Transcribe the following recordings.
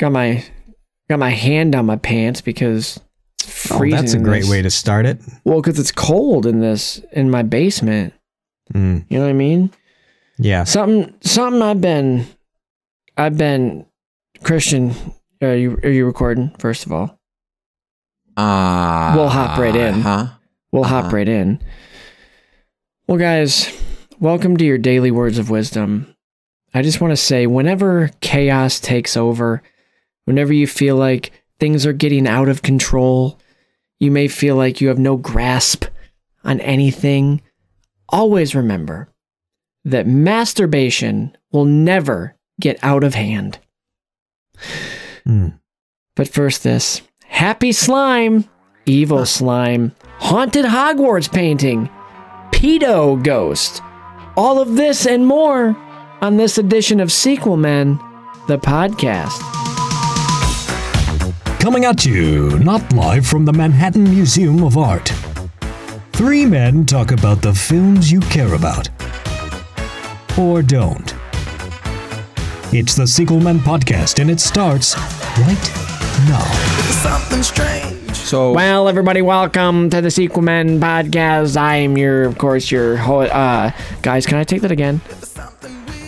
got my got my hand on my pants because it's Oh, that's a great this- way to start it. Well, because it's cold in this in my basement. Mm, You know what I mean? yeah. Something something I've been I've been Christian. Are you are you recording? First of all, Ah, We'll hop right in. Huh? we'll hop Uh-huh. right in. Well, guys, welcome to your daily words of wisdom. I just want to say, whenever chaos takes over, whenever you feel like things are getting out of control, you may feel like you have no grasp on anything. Always remember that masturbation will never get out of hand. Mm. But first, this happy slime, evil slime, haunted Hogwarts painting, pedo ghost. All of this and more on this edition of Sequel Men, the podcast. Coming at you, not live from the Manhattan Museum of Art. Three men talk about the films you care about. Or don't. It's the Sequel Men podcast, and it starts right now. Something strange. So, Well, everybody, welcome to the Sequel Men podcast. I am your, of course, your ho- uh, guys. Can I take that again?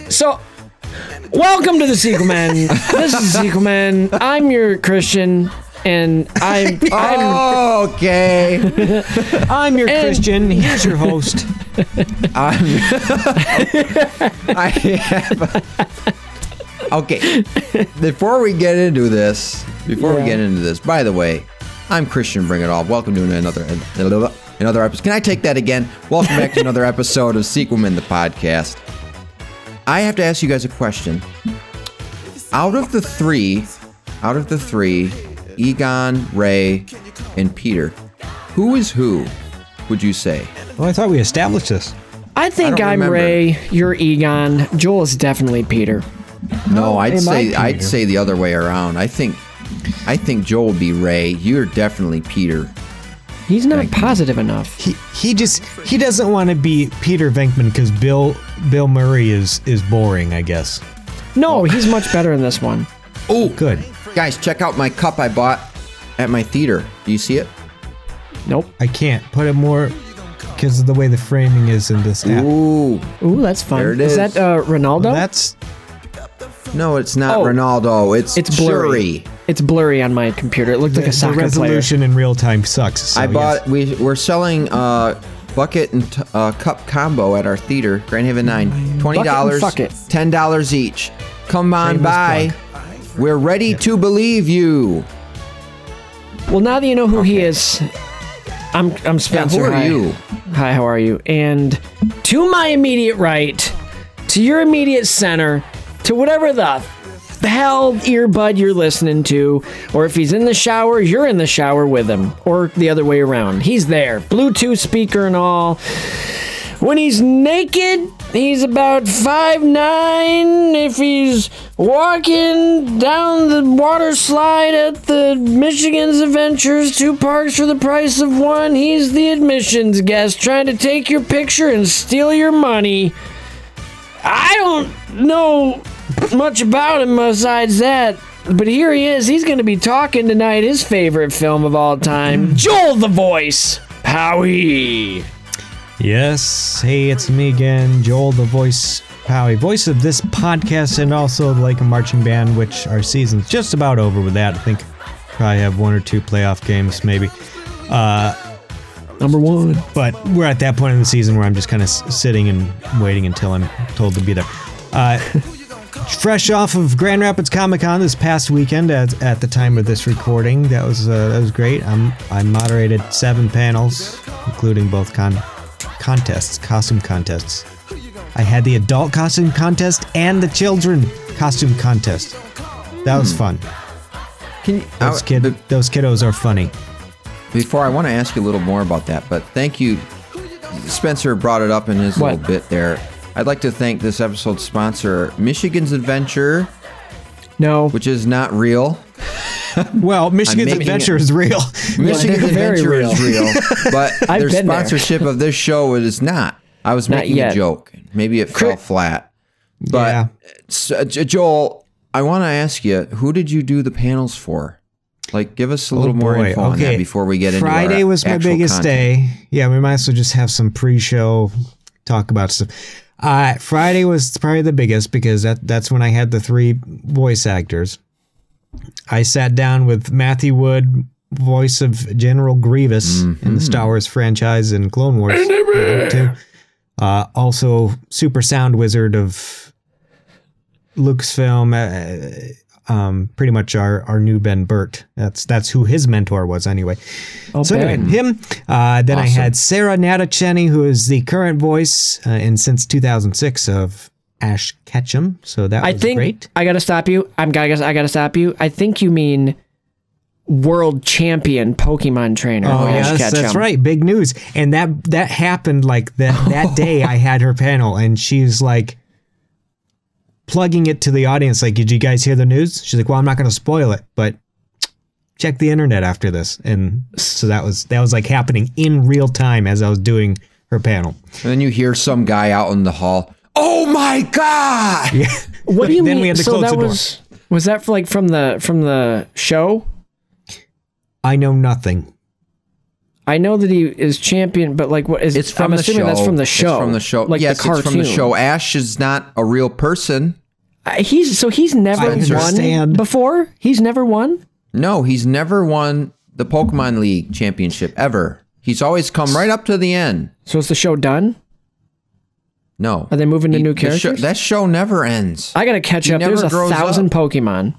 So, welcome to the Sequel Men. this is Sequel Men. I'm your Christian, and I'm oh, I'm okay. I'm your And- Christian. Here's your host. I'm, I have. Okay. Before we get into this, before we Yeah. get into this, by the way, I'm Christian Bring It All. Welcome to another another episode. Can I take that again? Welcome back to another episode of Sequel Sequelman the podcast. I have to ask you guys a question. Out of the three, out of the three, Egon, Ray, and Peter, who is who? Would you say? Well, I thought we established this. I think don't I'm remember. Ray. You're Egon. Joel is definitely Peter. No, oh, I'd am say I I'd Peter? say the other way around. I think I think Joel would be Ray. You're definitely Peter. He's not positive enough. He he just he doesn't want to be Peter Venkman because Bill Bill Murray is is boring. I guess. No, he's much better in this one. Oh, Good. guys, check out my cup I bought at my theater. Do you see it? Nope. I can't put it more because of the way the framing is in this app. Ooh, Ooh, that's fun. There it is. is. that uh, Ronaldo? That's no, it's not Oh. Ronaldo. It's it's blurry. Shuri. It's blurry on my computer. It looked like the, a soccer player. resolution in real time sucks. so I bought. yes. We we're selling uh bucket and t- uh, cup combo at our theater, Grand Haven Nine. Twenty dollars, ten dollars each. Come on Shameless by. We're ready to believe you. Well, now that you know who he is, I'm I'm Yeah, Spencer. who are Hi. you? Hi, how are you? And to my immediate right, to your immediate center, to whatever the hell earbud you're listening to, or if he's in the shower, you're in the shower with him, or the other way around. He's there, Bluetooth speaker and all. When he's naked, he's about five nine. If he's walking down the water slide at the Michigan's Adventures, two parks for the price of one, he's the admissions guest trying to take your picture and steal your money. I don't know much about him besides that. But here he is. He's going to be talking tonight. His favorite film of all time, Joel the Voice, Howie. Yes. Hey, it's me again, Joel, the voice, Howie, voice of this podcast, and also like a marching band, which our season's just about over with that. I think probably have one or two playoff games, maybe. Uh, Number one. but we're at that point in the season where I'm just kind of sitting and waiting until I'm told to be there. Uh, fresh off of Grand Rapids Comic Con this past weekend at, at the time of this recording, that was uh, that was great. I'm, I moderated seven panels, including both con- contests, costume contests. I had the adult costume contest and the children costume contest. That was fun. Can you, Those kid, be- those kiddos are funny. Before I want to ask you a little more about that, but thank you. Spencer brought it up in his What? little bit there. I'd like to thank this episode's sponsor, Michigan's Adventure, No. which is not real. Well, Michigan's Adventure it- is real. Michigan's Adventure is real. real, but their been there. sponsorship of this show is not. I was Not making yet. a joke. Maybe it fell flat. But Yeah. S- uh, Joel, I want to ask you, who did you do the panels for? Like, give us a little more boy. info on that before we get into Friday our was my biggest content. day. Yeah, we might as well just have some pre-show talk about stuff. Uh, Friday was probably the biggest because that that's when I had the three voice actors. I sat down with Matthew Wood, voice of General Grievous in the Mm-hmm. Star Wars franchise and Clone Wars. too. Uh, also, super sound wizard of Lucasfilm. Uh, um, pretty much our, our new Ben Burtt. That's that's who his mentor was anyway. Oh, So anyway, him. Uh, then I had Sarah Natochenny, who is the current voice uh, and since 2006 of Ash Ketchum. So that I was think great. I gotta stop you. I'm gotta I gotta stop you. I think you mean world champion Pokemon trainer. Oh Ash yes, that's right. Big news. And that that happened like that that day. I had her panel, and she's like plugging it to the audience. Like, did you guys hear the news? She's like, well, I'm not going to spoil it, but check the internet after this. And so that was that was like happening in real time as I was doing her panel. And then you hear some guy out in the hall. Oh my god! Yeah. What do you Then mean? we had to so close that the door. was was that for like from the from the show? I know nothing. I know that he is champion, but like what is It's from I'm the assuming show. that's from the show. It's from the show. Like yes, the cartoon. it's from the show. Ash is not a real person. Uh, He's so he's never won before. He's never won. No, he's never won the Pokemon League championship ever. He's always come right up to the end. So is the show done? No. Are they moving to He- new the show- characters? that show never ends. I gotta catch He up. There's a thousand up. Pokemon.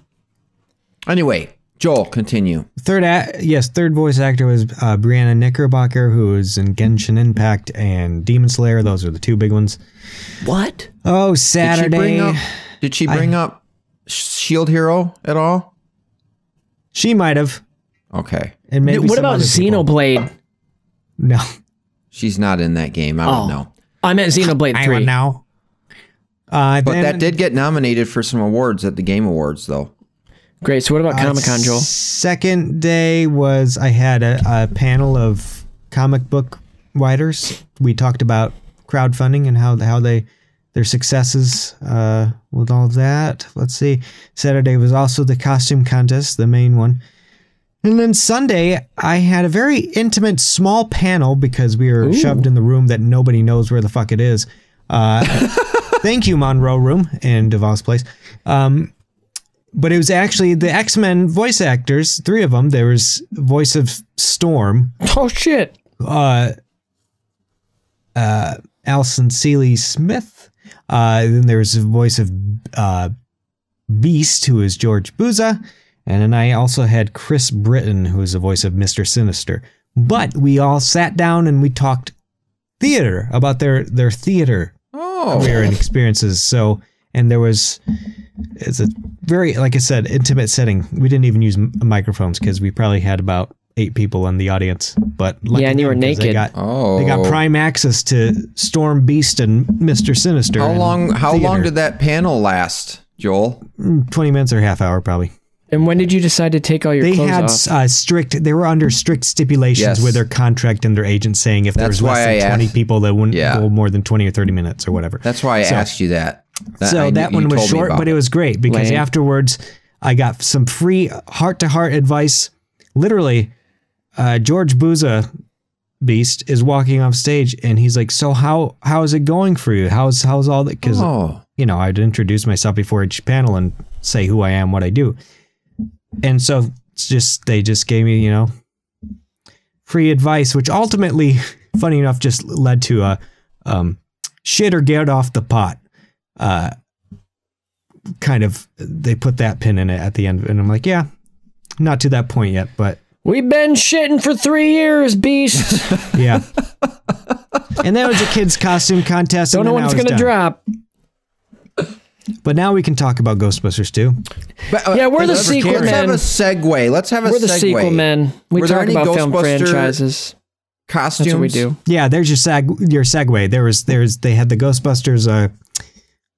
Anyway, Joel, continue. Third, a- yes, third voice actor was uh, Brianna Knickerbocker, who was in Genshin Impact and Demon Slayer. Those are the two big ones. What? Oh, Did she Saturday. bring up? Did she bring up Shield Hero at all? She might have, Okay, and maybe. what about other people. Xenoblade? No, she's not in that game. I Oh. don't know. I meant Xenoblade three. would know. Uh, But then- that did get nominated for some awards at the Game Awards, though. Great. So what about Comic Con, Joel? Second day was I had a, a panel of comic book writers. We talked about crowdfunding and how how they their successes uh, with all of that. Let's see. Saturday was also the costume contest, the main one. And then Sunday, I had a very intimate, small panel because we were shoved in the room that nobody knows where the fuck it is. Uh, thank you, Monroe Room in DeVos Place. Um, but it was actually the X Men voice actors, three of them. There was voice of Storm, Oh shit! uh, uh, Alison Sealy-Smith. Uh, then there was a voice of uh, Beast, who is George Buza. And then I also had Chris Britton, who is the voice of Mr. Sinister. But we all sat down and we talked theater about their, their theater Oh, career and experiences. So, and there was, it's a very, like I said, intimate setting. We didn't even use microphones because we probably had about eight people in the audience. But lucky Yeah, and you were were 'cause They naked. got, Oh. they got prime access to Storm Beast and Mister Sinister. how long? How long did that panel last, Joel? Twenty minutes or half hour probably. And when did you decide to take all your They clothes had off? uh, strict. They were under strict stipulations Yes. with their contract and their agent saying if there was less than I twenty asked- people that wouldn't Yeah. go more than twenty or thirty minutes or whatever. That's why I So- asked you that. That- so I that one was short, but it was great because Lame. afterwards I got some free heart to heart advice. Literally, uh, George Buza Beast is walking off stage and he's like, "So how how is it going for you? How's how's all that?" Because Oh, you know I'd introduce myself before each panel and say who I am, what I do, and so it's just they just gave me you know free advice, which ultimately, funny enough, just led to a um, shit or get off the pot. Uh, kind of, they put that pin in it at the end, and I'm like, yeah, not to that point yet, but We've been shitting for three years, Beast. yeah. and that was a kids' costume contest. Don't and know then when it's gonna done. drop. But now we can talk about Ghostbusters too. But, uh, Yeah, we're the let's- sequel Let's have a segue. Let's have a We're the segue. sequel men. We Were there talk about film franchises. Costumes. That's what we do. Yeah, there's your seg your segue. There was there's they had the Ghostbusters. Uh,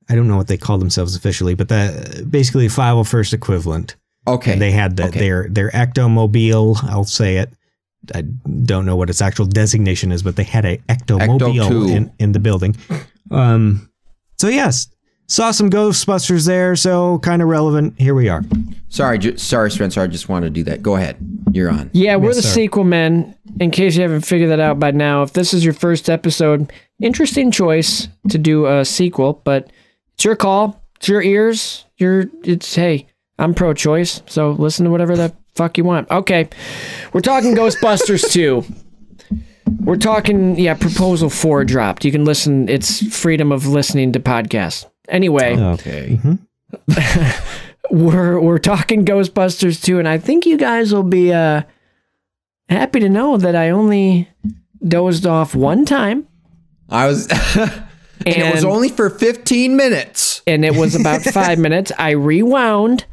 I don't know what they call themselves officially, but the basically 501st equivalent. Okay. And they had the, Okay. their their ectomobile. I'll say it. I don't know what its actual designation is, but they had a ectomobile Ecto two. in, in the building. Um, so yes, Saw some Ghostbusters there, so kind of relevant. Here we are. Sorry, ju- sorry, Spencer. I just wanted to do that. Go ahead. You're on. Yeah, we're Yes, the sir. sequel men. In case you haven't figured that out by now, if this is your first episode, interesting choice to do a sequel, but it's your call. It's your ears. Your it's hey, I'm pro choice, so listen to whatever the fuck you want. Okay. We're talking Ghostbusters 2. We're talking yeah, Proposal 4 dropped. You can listen, it's freedom of listening to podcasts. Anyway, Okay. we're we're talking Ghostbusters 2 and I think you guys will be uh happy to know that I only dozed off one time I was. and it was only for 15 minutes. and it was about 5 minutes. I rewound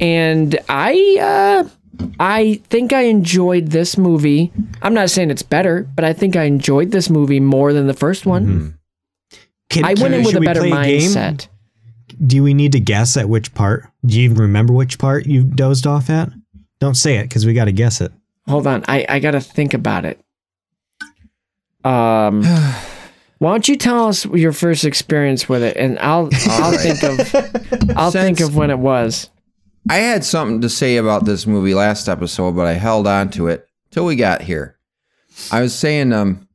and I uh I think I enjoyed this movie. I'm not saying it's better, but I think I enjoyed this movie more than the first one. Can, I went in with a better play game? mindset. Do we need to guess at which part? Do you even remember which part you dozed off at? Don't say it because we got to guess it. Hold on, I I gotta think about it. Um, why don't you tell us your first experience with it, and I'll I'll right. think of I'll think of when it was. I had something to say about this movie last episode, but I held on to it till we got here. I was saying, um,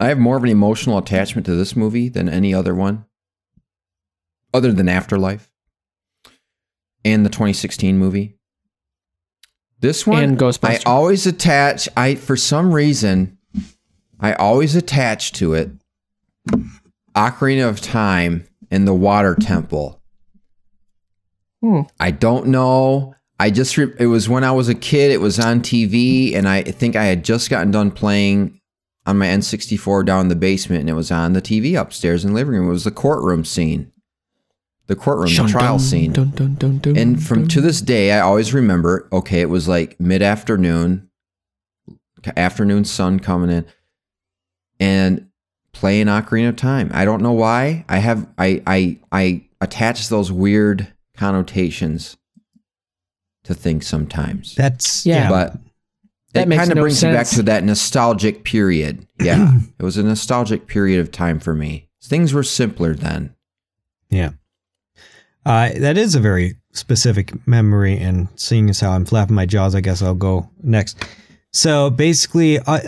I have more of an emotional attachment to this movie than any other one, other than Afterlife and the 2016 movie. This one, And Ghostbusters. I always attach. I for some reason, I always attach to it. Ocarina of Time and the Water Temple. Hmm. I don't know. I just re- it was when I was a kid. It was on TV, and I think I had just gotten done playing on my N64 down in the basement, and it was on the TV upstairs in the living room. It was the courtroom scene, the courtroom, the trial scene. Dun, dun, dun, And from to this day, I always remember. Okay, it was like mid afternoon, afternoon sun coming in, and playing Ocarina of Time. I don't know why. I have I I I attach those weird connotations to things sometimes. That's Yeah. but That it kind of no brings you back to that nostalgic period. Yeah, it was a nostalgic period of time for me. Things were simpler then. Yeah. Uh, that is a very specific memory, and seeing as how I'm flapping my jaws, I guess I'll go next. So basically, uh,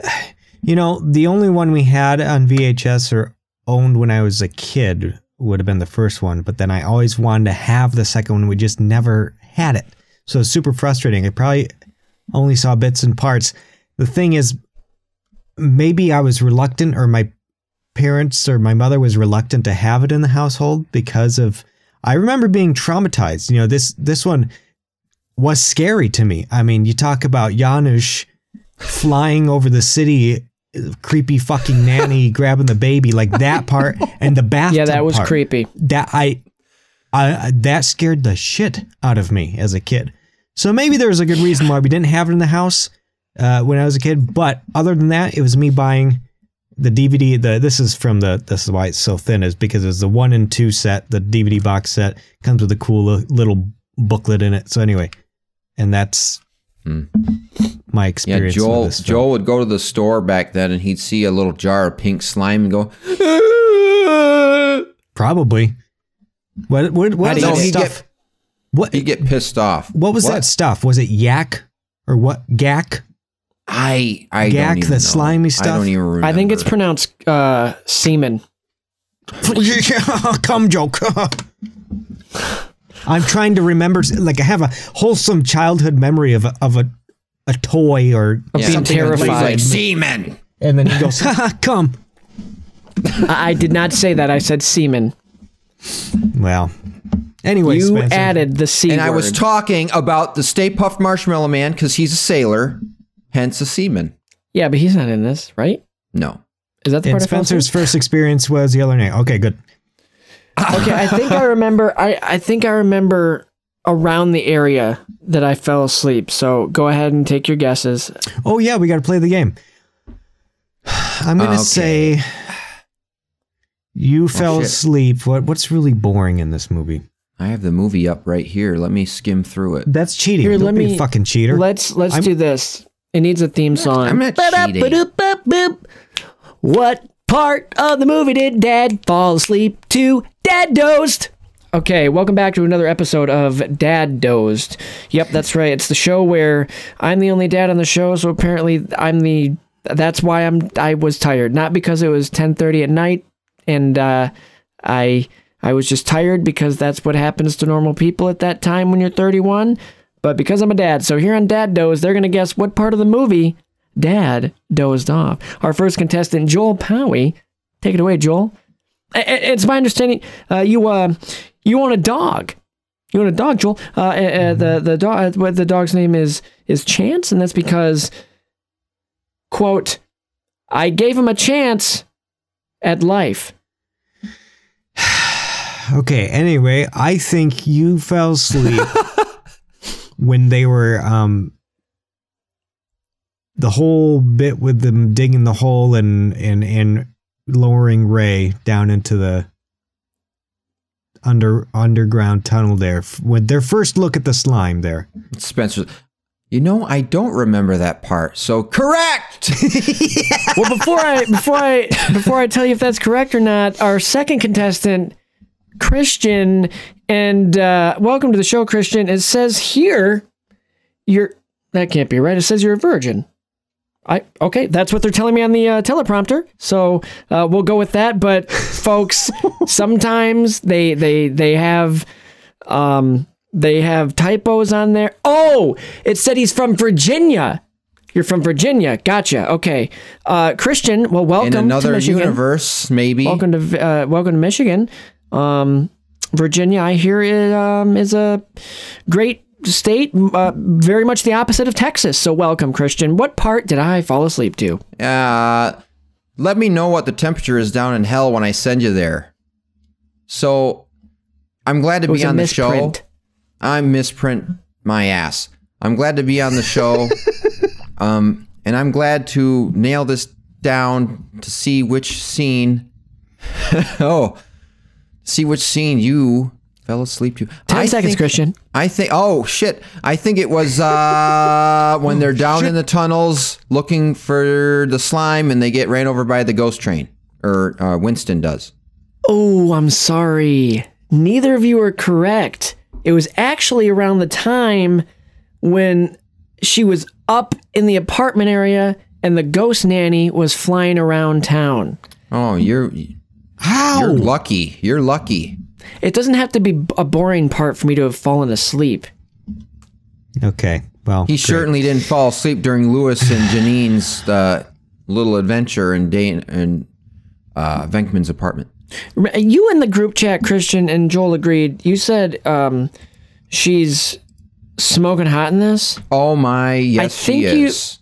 you know, the only one we had on VHS or owned when I was a kid would have been the first one, but then I always wanted to have the second one. We just never had it. So it's super frustrating. I probably only saw bits and parts. The thing is, maybe I was reluctant, or my parents or my mother was reluctant to have it in the household because of I remember being traumatized. You know, this this one was scary to me. I mean, you talk about Janosz flying over the city, creepy fucking nanny grabbing the baby, like that part, and the bathtub. yeah, that was part creepy. that I, I that scared the shit out of me as a kid. So maybe there was a good reason why we didn't have it in the house uh, when I was a kid. But other than that, it was me buying the DVD. The this is from the this is why it's so thin is because it's the one and two set. The DVD box set comes with a cool little booklet in it. So anyway, and that's Hmm. my Yeah, experience. Joel. with this film. Joel would go to the store back then, and he'd see a little jar of pink slime and go. probably. What what what How was do that you- stuff? get what he'd get pissed off. what was that stuff? Was it yak or what? Gak? I I Yak, don't even the know. slimy I stuff? don't even remember. I think it's pronounced uh, semen. Come joke. I'm trying to remember. Like I have a wholesome childhood memory of a, of a a toy or Of being something like- terrified. like semen. and then he goes, "Haha, "Come." I I did not say that. I said semen. Well, anyway, you Spencer, added the c And I was talking about the Stay Puft Marshmallow Man because he's a sailor, hence a seaman. yeah, but he's not in this, right? No. Is that the And part Spencer's asleep? first experience was the other night. Okay, good. Okay, I think I remember. I I think I remember around the area that I fell asleep. So go ahead and take your guesses. Oh yeah, we got to play the game. I'm gonna Okay. say you oh, fell shit. asleep. What what's really boring in this movie? I have the movie up right here. Let me skim through it. That's cheating. Here, Don't let be me- a fucking cheater. Let's let's I'm- do this. It needs a theme song. I'm not cheating. What part of the movie did Dad fall asleep to? Dad dozed. Okay, welcome back to another episode of Dad Dozed. Yep, that's right. It's the show where I'm the only dad on the show, so apparently I'm the. That's why I'm. I was tired, not because it was 10:30 at night, and uh, I I was just tired because that's what happens to normal people at that time when you're 31. But because I'm a dad, so here on Dad Doze, they're gonna guess what part of the movie Dad dozed off. Our first contestant, Joel Powie. Take it away, Joel. It's my understanding uh, you uh, you own a dog. You own a dog, Joel. Uh, uh, uh, the the dog. What the dog's name is is Chance, and that's because, quote, I gave him a chance at life. Okay. Anyway, I think you fell asleep when they were um the whole bit with them digging the hole and and and lowering Ray down into the under underground tunnel there f- with their first look at the slime there. Spencer. You know, I don't remember that part. So correct. Well, before I before I before I tell you if that's correct or not, our second contestant, Christian, and uh, welcome to the show, Christian. It says here, you're that can't be right. It says you're a virgin. I okay, that's what they're telling me on the uh, teleprompter. So uh, we'll go with that. But folks, sometimes they they they have um they have typos on there. Oh, it said he's from Virginia. You're from Virginia. Gotcha. Okay. Uh, Christian, well, welcome In to another universe, maybe. Welcome to uh, welcome to Michigan. Um, Virginia, I hear it um, is a great state, uh, very much the opposite of Texas. So welcome, Christian. What part did I fall asleep to? Uh, let me know what the temperature is down in hell when I send you there. So, I'm glad to be on the show. misprint. I misprint my ass. I'm glad to be on the show. um, and I'm glad to nail this down to see which scene. oh, see which scene you fell asleep to. Ten I seconds, think- Christian. I think. Oh shit! I think it was uh, when they're down in the tunnels looking for the slime, and they get ran over by the ghost train, or uh, Winston does. Oh, I'm sorry. Neither of you are correct. It was actually around the time when she was up in the apartment area and the ghost nanny was flying around town. Oh, you're How? you're lucky. You're lucky. It doesn't have to be a boring part for me to have fallen asleep. Okay. Well, He great. certainly didn't fall asleep during Louis and Janine's uh, little adventure in Dane in uh, Venkman's apartment. You in the group chat, Christian and Joel agreed. You said um, she's smoking hot in this. Oh my, yes, think she you- is.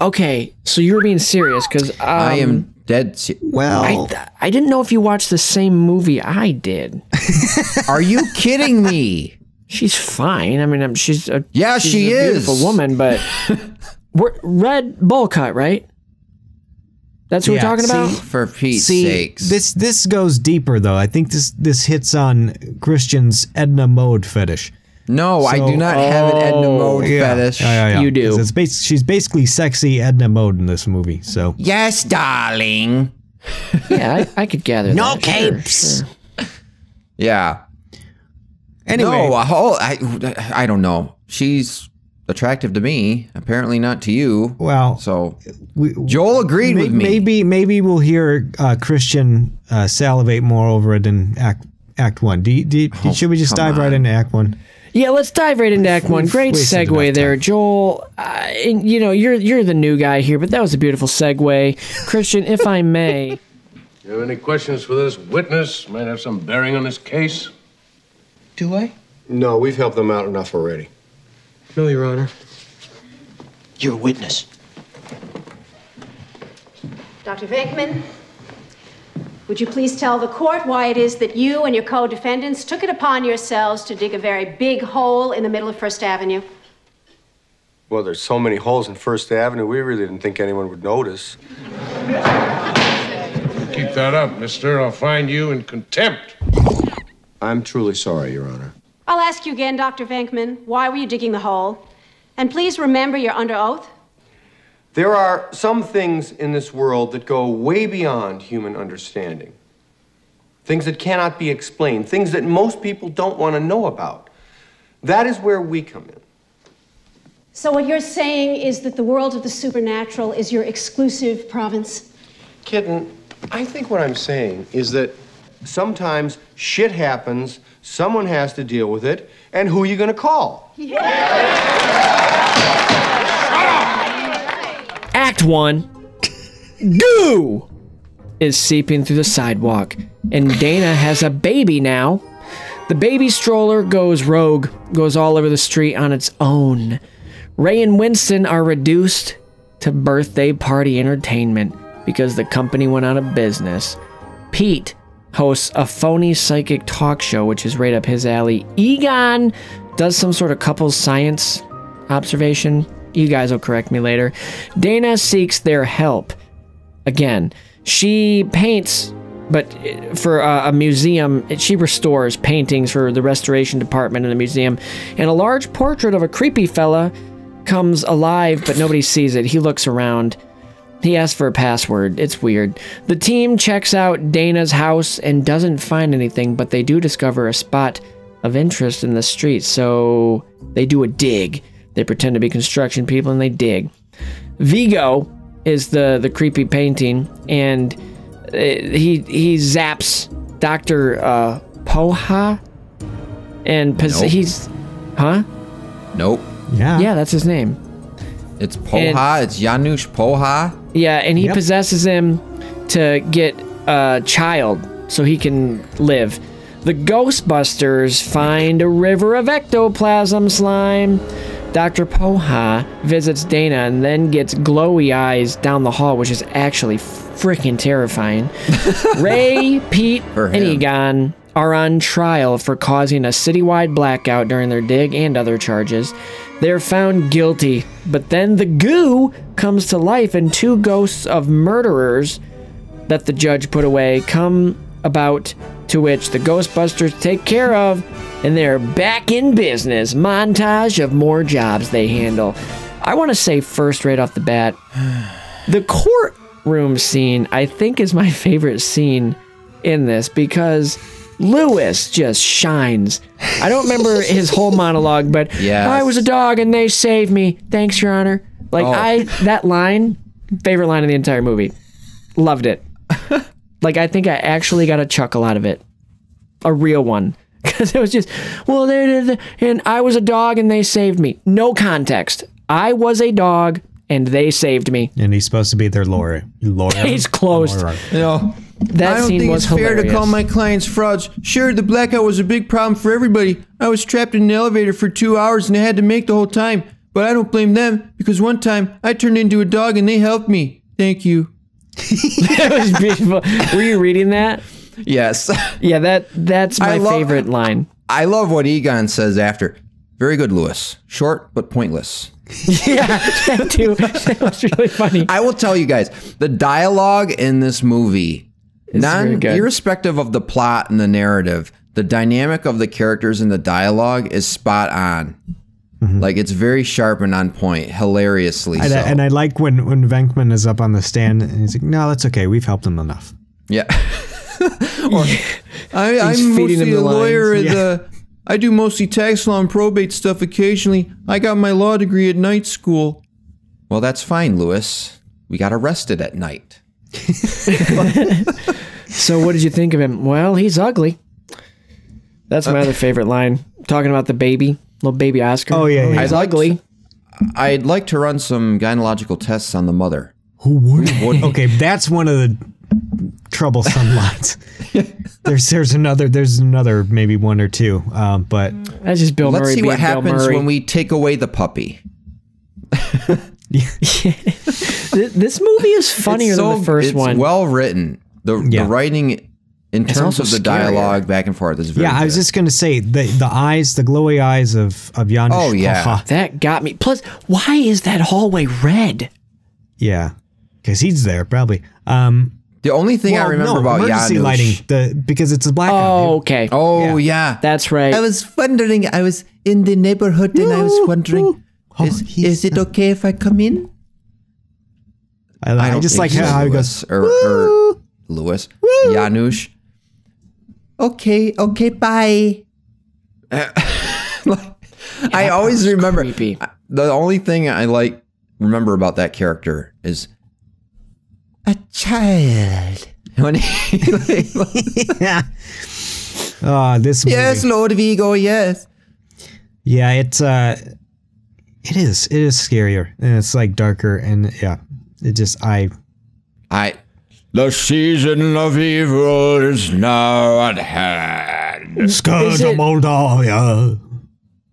Okay, so you were being serious because um, I am dead. Se- Well, I, I didn't know if you watched the same movie I did. Are you kidding me? She's fine. I mean, I'm, she's a Yeah, she's she a is. beautiful woman, but we're, red bowl cut, right? That's what Yeah, we're talking about. see- For Pete's See, sakes. this this goes deeper though. I think this this hits on Christian's Edna Mode fetish. No, I do So- not have an Edna Mode fetish. Yeah, yeah, yeah. You do. It's bas- she's basically sexy Edna Mode in this movie. So Yes, darling. Yeah, I, I could gather. No that. Capes. sure. Yeah. anyway, No, a whole, I, I don't know. She's attractive to me. Apparently not to you. well, So we, Joel agreed may- with me. maybe maybe we'll hear uh, Christian uh, salivate more over it in Act Act One. Do you, do Oh, should we just come dive right into Act One? Yeah, let's dive right into Act One. Great segue there, time. Joel. Uh, and, you know, you're you're the new guy here, but that was a beautiful segue, Christian. If I may, You have any questions for this witness? Might have some bearing on this case. Do I? No, we've helped them out enough already. No, Your Honor. You're a witness. Dr. Venkman, would you please tell the court why it is that you and your co-defendants took it upon yourselves to dig a very big hole in the middle of First Avenue? Well, there's so many holes in First Avenue, we really didn't think anyone would notice. Keep that up, mister. I'll find you in contempt. I'm truly sorry, Your Honor. I'll ask you again, Dr. Venkman, why were you digging the hole? And please remember you're under oath. There are some things in this world that go way beyond human understanding. things that cannot be explained, things that most people don't want to know about. That is where we come in. So, what you're saying is that the world of the supernatural is your exclusive province? Kitten, I think what I'm saying is that sometimes shit happens, someone has to deal with it, and who are you going to call? Act one. Goo is seeping through the sidewalk, and Dana has a baby now. The baby stroller goes rogue, goes all over the street on its own. Ray and Winston are reduced to birthday party entertainment because the company went out of business. Pete hosts a phony psychic talk show, which is right up his alley. Egon does some sort of couples science observation. You guys will correct me later. Dana seeks their help. Again, she paints, but uh, for a, a museum, she restores paintings for the restoration department in the museum. And a large portrait of a creepy fella comes alive, but nobody sees it. He looks around. He asks for a password. It's weird. The team checks out Dana's house and doesn't find anything, but they do discover a spot of interest in the street, so they do a dig. They pretend to be construction people and they dig. Vigo is the the creepy painting, and uh, he he zaps Doctor uh, Poha, and pos- Nope. he's, huh? Nope. Yeah. Yeah, that's his name. It's Poha. it's Janosz Poha. Yeah, and he Yep. possesses him to get a child so he can live. The Ghostbusters find a river of ectoplasm slime. Dr. Poha visits Dana and then gets glowy eyes down the hall, which is actually freaking terrifying. Ray, Pete, and him. Egon are on trial for causing a citywide blackout during their dig and other charges. They're found guilty, but then the goo comes to life and two ghosts of murderers that the judge put away come about to which the Ghostbusters take care of and they're back in business. Montage of more jobs they handle. I want to say first right off the bat, the courtroom scene I think is my favorite scene in this because Louis just shines. I don't remember his whole monologue, but Yes. I was a dog and they saved me. Thanks, Your Honor. Like Oh. I that line, favorite line of the entire movie. Loved it. Like I think I actually got a chuckle out of it. A real one. Because it was just, well, they did, and I was a dog and they saved me. No context. I was a dog and they saved me. And he's supposed to be their lawyer. Lawyer. Case closed. Lawyer. You know, That I don't scene think was it's fair to call my clients frauds. Sure, the blackout was a big problem for everybody. I was trapped in an elevator for two hours and I had to make the whole time. But I don't blame them because one time I turned into a dog and they helped me. Thank you. It was beautiful. Were you reading that? Yes. Yeah, that that's my love- favorite line. I love what Egon says after. Very good, Louis. Short but pointless. yeah, that too. That was really funny. I will tell you guys the dialogue in this movie, non irrespective of the plot and the narrative, the dynamic of the characters in the dialogue is spot on. Mm-hmm. Like it's very sharp and on point, hilariously And, so. I, and I like when when Venkman is up on the stand and he's like, "No, that's okay. We've helped him enough." yeah. Or, I, I'm mostly him a the lawyer. lines. At the, I do mostly tax law and probate stuff occasionally. I got my law degree at night school. Well, that's fine, Louis. We got arrested at night. So, what did you think of him? Well, he's ugly. That's my uh, other favorite line. Talking about the baby, little baby Oscar. Oh, yeah, yeah. he's I liked- ugly. I'd like to run some gynecological tests on the mother. Who would? okay, that's one of the troublesome lines. There's there's another there's another maybe one or two, um, but That's just Bill Let's Murray see what happens when we take away the puppy. Th- this movie is funnier It's than the first it's one. well written. The, Yeah. the writing in terms of the scarier. dialogue back and forth is very yeah, I was just gonna say the the eyes, the glowy eyes of of Janosz. Oh, yeah. Poha. that got me. Plus, why is that hallway red? yeah, because he's there probably. Um, the only thing I remember no, about emergency Janosz. lighting, the because it's a blackout. Oh, okay. Oh yeah. That's right. I was wondering. I was in the neighborhood and I was wondering, Oh, is, is it okay if I come in? I, I don't just think like so, how he goes. or, or Louis Janosz. Okay, okay, bye. I always remember creepy. the only thing I like remember about that character is a child. When he, yeah. Oh, this movie. yes, Lord Vigo, yes. Yeah, it's uh it is. It is scarier. And it's like darker and yeah. It just I I the season of evil is now at hand. Scourge of Moldavia.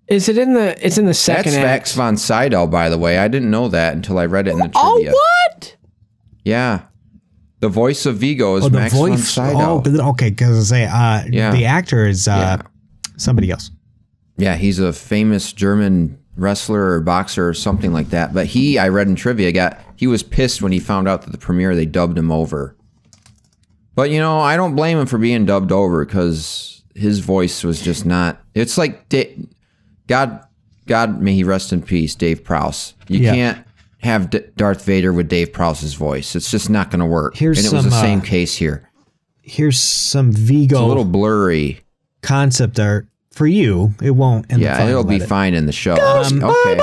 Is it in the? It's in the That's second act. Max von Sydow, by the way. I didn't know that until I read it in the trivia. Oh what? Yeah. The voice of Vigo is Oh, the Max von voice. Sydow. Oh, okay. Because I say, uh, Yeah. the actor is uh, somebody else. Yeah, he's a famous German wrestler or boxer or something like that. But he, I read in trivia, got he was pissed when he found out that the premiere they dubbed him over. But you know, I don't blame him for being dubbed over because his voice was just not. It's like God, God may he rest in peace, Dave Prowse. You Yeah. can't have D- Darth Vader with Dave Prowse's voice. It's just not going to work. Here's and it was the same uh, case here. Here's some It's Vigo a little blurry. concept art for you. It won't. In the Yeah, final it'll be edit. fine in the show. okay.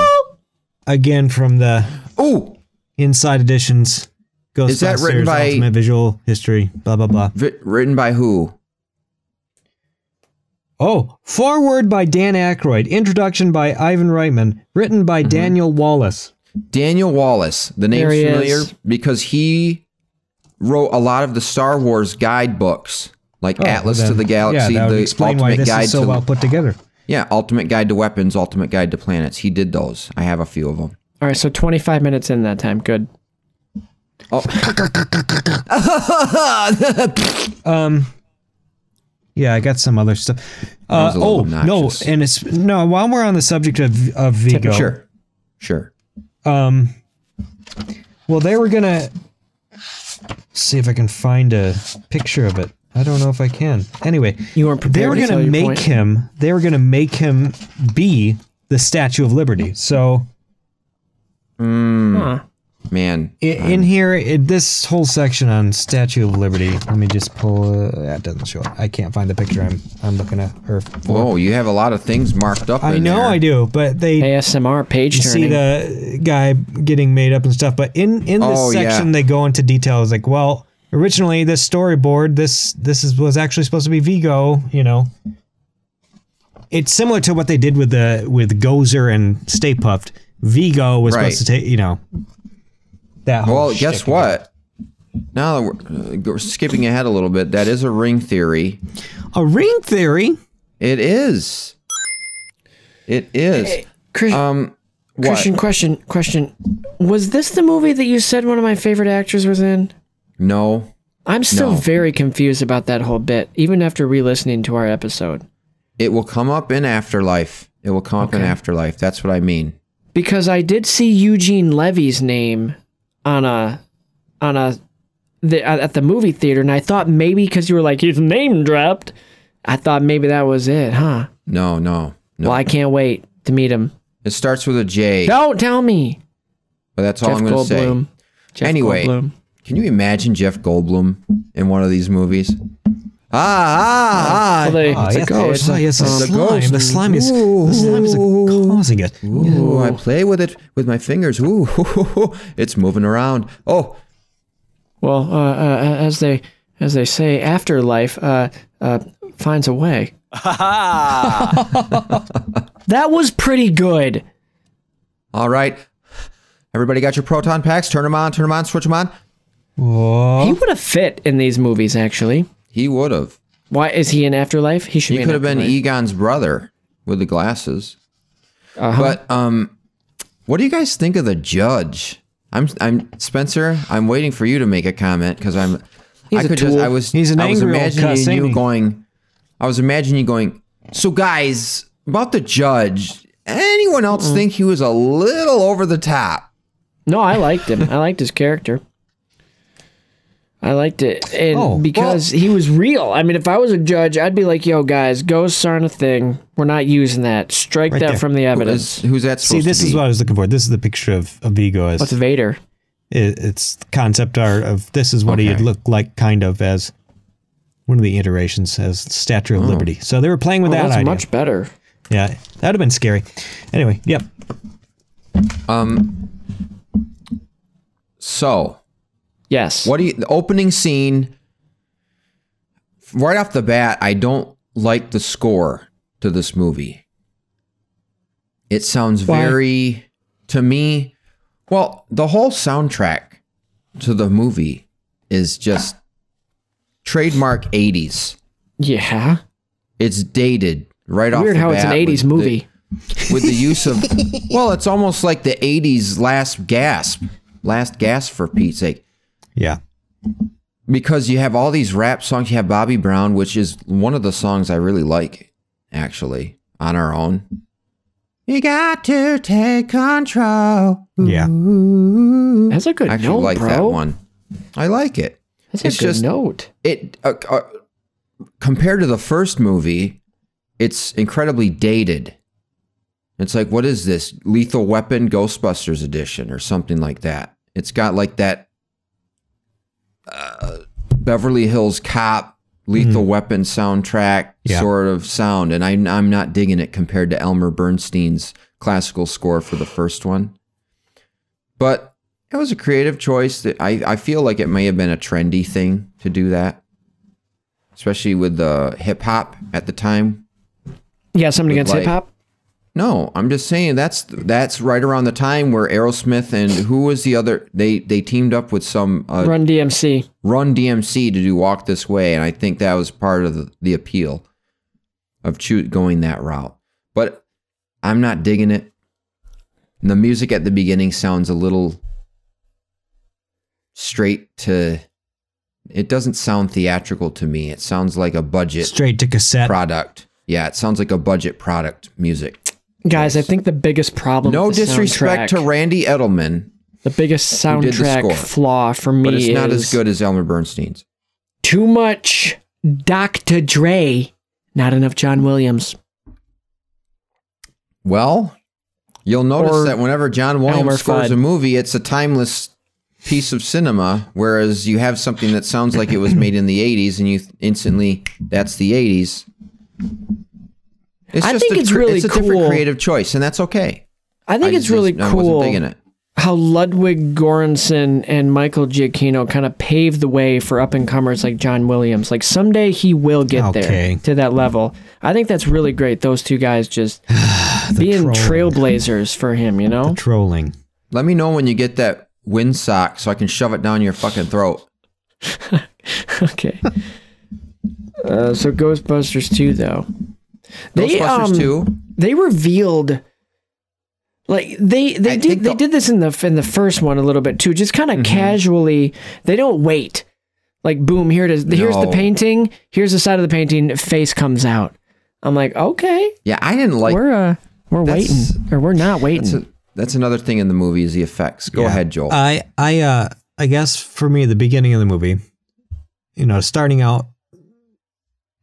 Again, from the Oh, Insight Editions. Ghostbusters, Is that written by- Ultimate Visual History, blah, blah, blah. written by who? Oh, foreword by Dan Aykroyd. Introduction by Ivan Reitman. Written Mm-hmm. by Daniel Wallace. Daniel Wallace. The name's familiar is. because he wrote a lot of the Star Wars guidebooks, like Oh, Atlas then- to the Galaxy, Yeah, that would the explain Ultimate why this Guide is so to well put together. yeah, Ultimate Guide to Weapons, Ultimate Guide to Planets. He did those. I have a few of them. All right, so 25 minutes in that time. Good. Oh um Yeah, I got some other stuff. Uh, oh little no, and it's no. While we're on the subject of of Vigo, Sure, sure. um, well, they were gonna see if I can find a picture of it. I don't know if I can. Anyway, You weren't prepared. they were gonna make point. him. They were gonna make him be the Statue of Liberty. So Huh. Man, i- in here, it, this whole section on Statue of Liberty. Let me just pull. Uh, that doesn't show it. I can't find the picture. I'm I'm looking at her. For. whoa, you have a lot of things marked up. I in know there. I do, but they ASMR page you see the guy getting made up and stuff. But in in this Oh, yeah. section, they go into details like, well, originally this storyboard, this this is was actually supposed to be Vigo. You know, it's similar to what they did with the with Gozer and Stay Puft. Vigo was Right. supposed to take, you know, that. Whole Well, guess shtick. what? Now that we're, uh, we're skipping ahead a little bit. That is a ring theory. A ring theory. It is. It is. Chris- Um, what? Christian, question, question. Was this the movie that you said one of my favorite actors was in? No, I'm still No. very confused about that whole bit, even after re-listening to our episode. it will come up in Afterlife. It will come up in Afterlife. That's what I mean. Because I did see Eugene Levy's name on a on a the, at the movie theater, and I thought maybe because you were like his name dropped, I thought maybe that was it, huh? No, no, no. Well, I can't wait to meet him. It starts with a J. Don't tell me, But that's all Jeff I'm going to say. Jeff Anyway. Goldblum. Can you imagine Jeff Goldblum in one of these movies? Ah, ah, ah. Well, they- Oh, it's a yes, ghost. Oh, yes, the Um, slime. ghost. The slime is the slime is causing it. Ooh, I play with it with my fingers. Ooh, it's moving around. Oh, Well, uh, uh, as they as they say, afterlife uh, uh, finds a way. that was pretty good. all right. Everybody got your proton packs? Turn them on, turn them on, switch them on. Whoa. He would have fit in these movies. Actually, He would have. why is he in Afterlife? He should He be. in could have been Egon's brother with the glasses. Uh-huh. But um, what do you guys think of the judge? I'm I'm Spencer. I'm waiting for you to make a comment because I'm. He's I a could just. tool. I was. He's an I was angry old imagining cuss, you going. I was imagining you going. So guys, about the judge. Anyone else Mm. think he was a little over the top? No, I liked him. I liked his character. I liked it, and Oh, because he was real. I mean, if I was a judge, I'd be like, "Yo, guys, ghosts aren't a thing. We're not using that. Strike Right that there. from the evidence." who's that See, supposed this to be? is what I was looking for. This is the picture of, of Vigo as What's Vader? it, it's concept art of this is what he'd look like kind of as one of the iterations as Statue of Liberty. So they were playing with Oh, that that's idea. much better. yeah, that'd have been scary. Anyway, yep. Um. So, Yes. what do you, the opening scene, right off the bat, I don't like the score to this movie. It sounds Why? very, to me, well, the whole soundtrack to the movie is just trademark 80s. Yeah. It's dated right off the bat. Weird how it's an 80s with the- movie. with the use of well it's almost like the 80s last gasp last gasp for pete's sake Yeah. because you have all these rap songs. You have bobby brown which is one of the songs i really like actually on our own. You got to take control. Yeah. That's a good i actually note, like bro. that one. I like it. That's a It's good just- note. it uh, uh, compared to the first movie it's incredibly dated. It's like what is this? Lethal weapon ghostbusters edition or something like that. It's got like that uh, beverly hills cop lethal weapon soundtrack Yeah. sort of sound and I, i'm not digging it compared to elmer bernstein's classical score for the first one but it was a creative choice that I, I feel like it may have been a trendy thing to do that especially with the hip hop at the time Yeah, something against like- hip hop. No i'm just saying that's that's right around the time where aerosmith and who was the other they they teamed up with some uh, Run DMC. run dmc to do walk this way and i think that was part of the, the appeal of choo- going that route. But i'm not digging it. The music at the beginning sounds a little straight to it doesn't sound theatrical to me. It sounds like a budget Straight to cassette. product. Yeah it sounds like a budget product music Guys, I think the biggest problem. no disrespect to randy edelman the biggest did the soundtrack flaw for me but it's not is as good as elmer bernstein's too much Dr. Dre, not enough John Williams. Well, you'll notice Or that whenever John Elmer Williams scores Fudd. a movie, it's a timeless piece of cinema, whereas you have something that sounds like it was made in the 80s and you instantly, that's the 80s. It's I just think a, it's really it's a different creative choice, and that's okay. I think I it's just- really I cool wasn't digging it. how Ludwig Göransson and Michael Giacchino kind of paved the way for up and comers like John Williams. Like someday he will get Okay. there to that level. I think that's really great. Those two guys just being trolling. trailblazers for him, you know? Trolling. Let me know when you get that windsock so I can shove it down your fucking throat. okay. Uh, so Ghostbusters 2 though. They, Ghostbusters um, 2, they revealed like they they I did they the- did this in the in the first one a little bit too just kind of casually. They don't wait. Like boom here it is. Here's the painting. Here's the side of the painting. Face comes out. I'm like okay. Yeah, I didn't like we're uh we're That's- waiting or we're not waiting. that's, a, that's another thing in the movie is the effects. Go Yeah. ahead, Joel. I I uh I guess for me the beginning of the movie, you know, starting out,